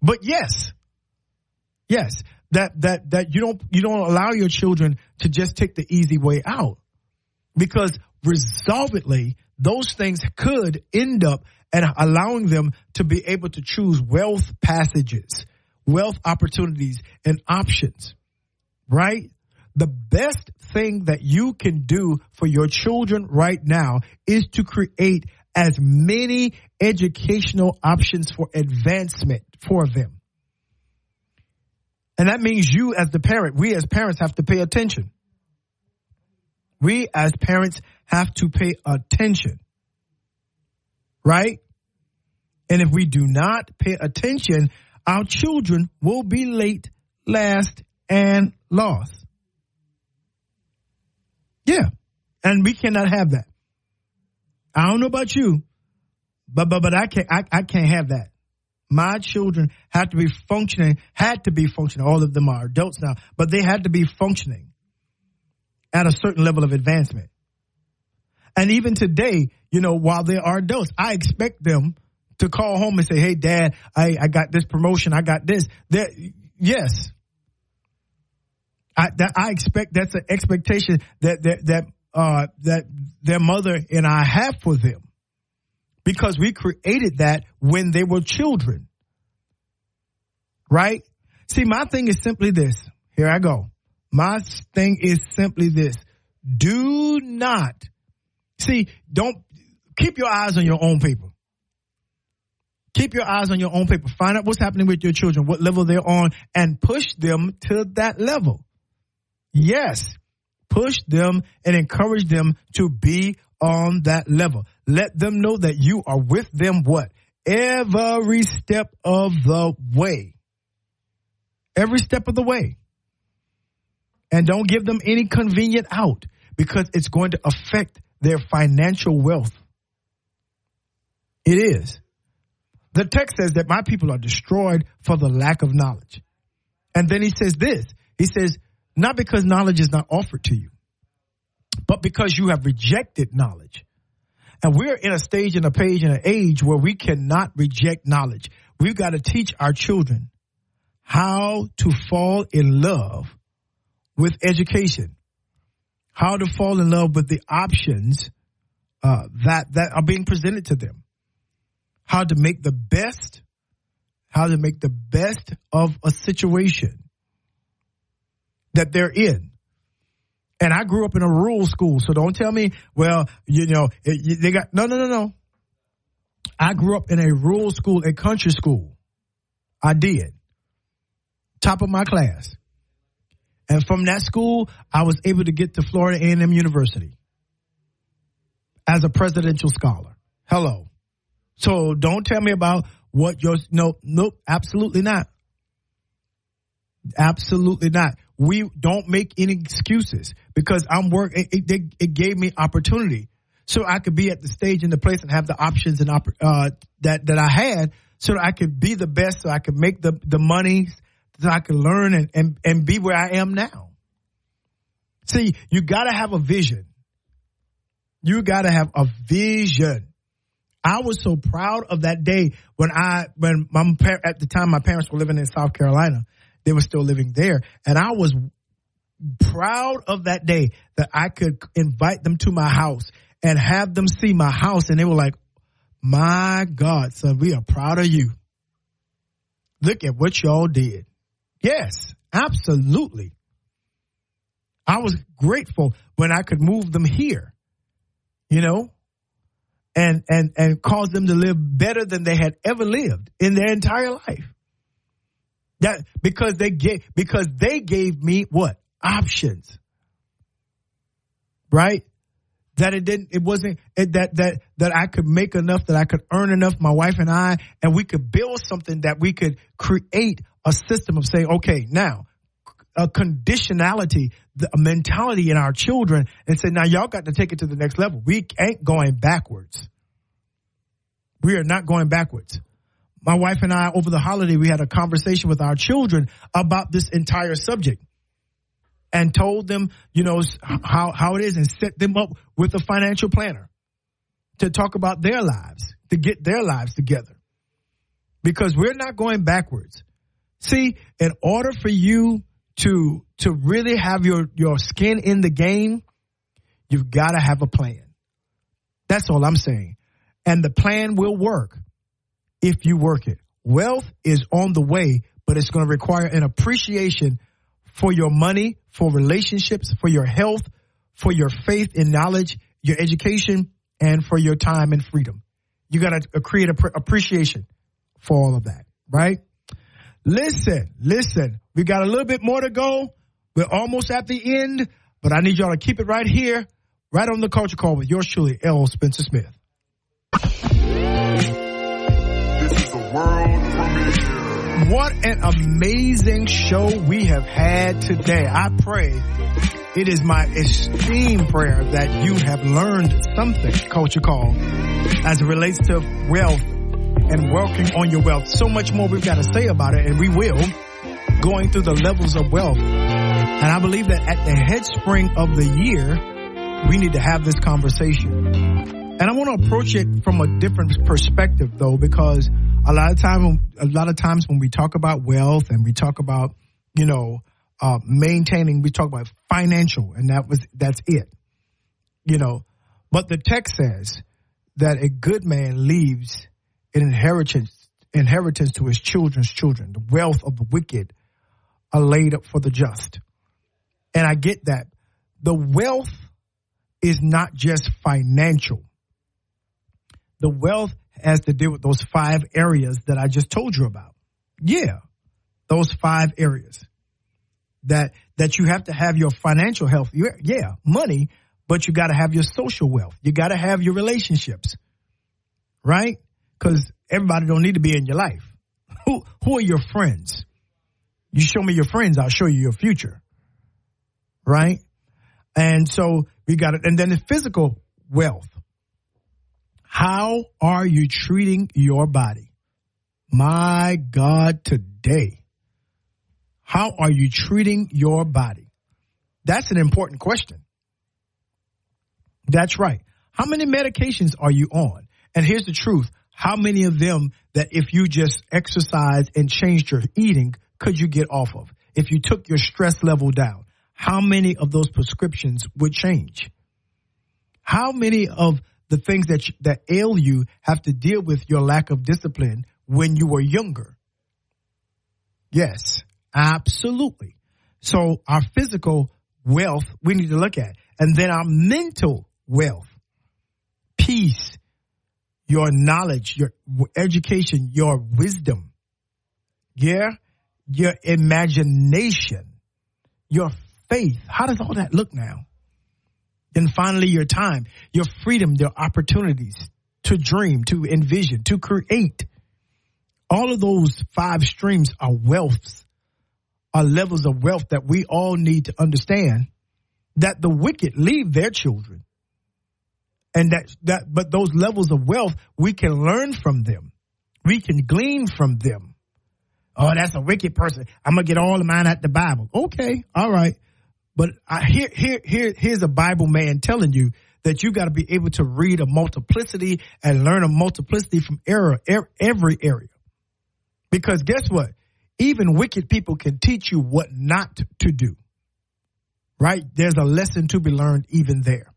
But yes, yes, that, that, that you don't, you don't allow your children to just take the easy way out because resolvedly those things could end up and allowing them to be able to choose wealth passages wealth opportunities and options, right? The best thing that you can do for your children right now is to create as many educational options for advancement for them. And that means you as the parent, we as parents have to pay attention. We as parents have to pay attention. Right? And if we do not pay attention, our children will be late, last, and lost. Yeah. And we cannot have that. I don't know about you, but but but I can't I, I can't have that. My children had to be functioning, had to be functioning. All of them are adults now, but they had to be functioning at a certain level of advancement. And even today, you know, while they are adults, I expect them to call home and say, "Hey, Dad, I I got this promotion. I got this." That yes, I that I expect that's an expectation that that that uh, that their mother and I have for them because we created that when they were children. Right? See, my thing is simply this. Here I go. My thing is simply this. Do not see, don't keep your eyes on your own people. Keep your eyes on your own people. Find out what's happening with your children, what level they're on, and push them to that level. Yes, push them and encourage them to be on that level. Let them know that you are with them what? Every step of the way. Every step of the way. And don't give them any convenient out because it's going to affect their financial wealth. It is. The text says that my people are destroyed for the lack of knowledge. And then he says this he says, not because knowledge is not offered to you, but because you have rejected knowledge. And we're in a stage and a page and an age where we cannot reject knowledge. We've got to teach our children how to fall in love with education, how to fall in love with the options uh, that that are being presented to them how to make the best, how to make the best of a situation that they're in. And I grew up in a rural school, so don't tell me, well, you know, they got, no, no, no, no. I grew up in a rural school, a country school. I did. Top of my class. And from that school, I was able to get to Florida A&M University as a presidential scholar. Hello. So don't tell me about what your no nope absolutely not. Absolutely not. We don't make any excuses because I'm work. It, it, it, gave me opportunity, so I could be at the stage in the place and have the options and uh, that that I had, so that I could be the best, so I could make the the money, so I could learn and and, and be where I am now. See, you got to have a vision. You got to have a vision. I was so proud of that day when I, when my, at the time my parents were living in South Carolina. They were still living there. And I was proud of that day that I could invite them to my house and have them see my house. And they were like, my God, son, we are proud of you. Look at what y'all did. Yes, absolutely. I was grateful when I could move them here. You know, and and and cause them to live better than they had ever lived in their entire life. That because they gave because they gave me what options, right? That it didn't, it wasn't it, that that that I could make enough, that I could earn enough, my wife and I, and we could build something that we could create a system of saying, okay, now a conditionality, a mentality in our children and say, now y'all got to take it to the next level. We ain't going backwards. We are not going backwards. My wife and I, over the holiday, we had a conversation with our children about this entire subject and told them, you know, how, how it is and set them up with a financial planner to talk about their lives, to get their lives together. Because we're not going backwards. See, in order for you to to really have your your skin in the game, you've got to have a plan. That's all I'm saying. And the plan will work if you work it. Wealth is on the way, but it's going to require an appreciation for your money, for relationships, for your health, for your faith and knowledge, your education, and for your time and freedom. You got to create a appreciation for all of that, right? Listen, listen, we got a little bit more to go. We're almost at the end, but I need y'all to keep it right here, right on the culture call with yours truly, L. Spencer Smith. This is a world premiere. What an amazing show we have had today. I pray it is my esteemed prayer that you have learned something, Culture Call, as it relates to wealth and working on your wealth. So much more we've got to say about it, and we will, going through the levels of wealth. And I believe that at the head spring of the year, we need to have this conversation. And I want to approach it from a different perspective though, because a lot of time, a lot of times when we talk about wealth and we talk about, you know, uh, maintaining, we talk about financial and that was, that's it, you know, but the text says that a good man leaves an inheritance inheritance to his children's children. The wealth of the wicked are laid up for the just. And I get that. The wealth is not just financial. The wealth has to do with those five areas that I just told you about. Yeah. Those five areas that, that you have to have your financial health. Yeah, money, but you got to have your social wealth. You got to have your relationships, right? because everybody don't need to be in your life. Who who are your friends? You show me your friends, I'll show you your future. Right? And so we got it. And then the physical wealth. How are you treating your body? My God, today. How are you treating your body? That's an important question. That's right. How many medications are you on? And here's the truth how many of them that if you just exercise and changed your eating could you get off of? If you took your stress level down, how many of those prescriptions would change? How many of the things that that ail you have to deal with your lack of discipline when you were younger? Yes, absolutely. So our physical wealth we need to look at, and then our mental wealth, peace, your knowledge, your education, your wisdom. Yeah? Your imagination, your faith. How does all that look now? Then finally, your time, your freedom, your opportunities to dream, to envision, to create. All of those five streams are wealths, are levels of wealth that we all need to understand that the wicked leave their children. And that that but those levels of wealth we can learn from them. We can glean from them. Oh that's a wicked person. I'm gonna get all of mine at the bible. Okay all right but I, here here here here's a bible man telling you that you got to be able to read a multiplicity and learn a multiplicity from error every area. Because guess what? Even wicked people can teach you what not to do. Right? There's a lesson to be learned even there.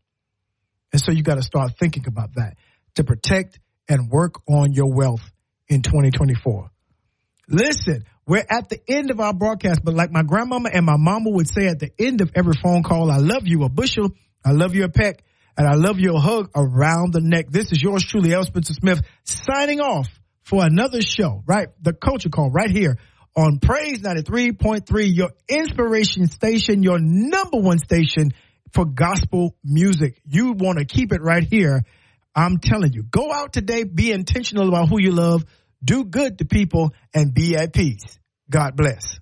And so you got to start thinking about that to protect and work on your wealth in 2024. Listen, we're at the end of our broadcast, but like my grandmama and my mama would say at the end of every phone call, I love you a bushel, I love you a peck, and I love you a hug around the neck. This is yours truly, L. Spencer Smith, signing off for another show, right? The Culture Call right here on Praise 93.3, your inspiration station, your number one station for gospel music. You want to keep it right here. I'm telling you, go out today, be intentional about who you love, do good to people, and be at peace. God bless.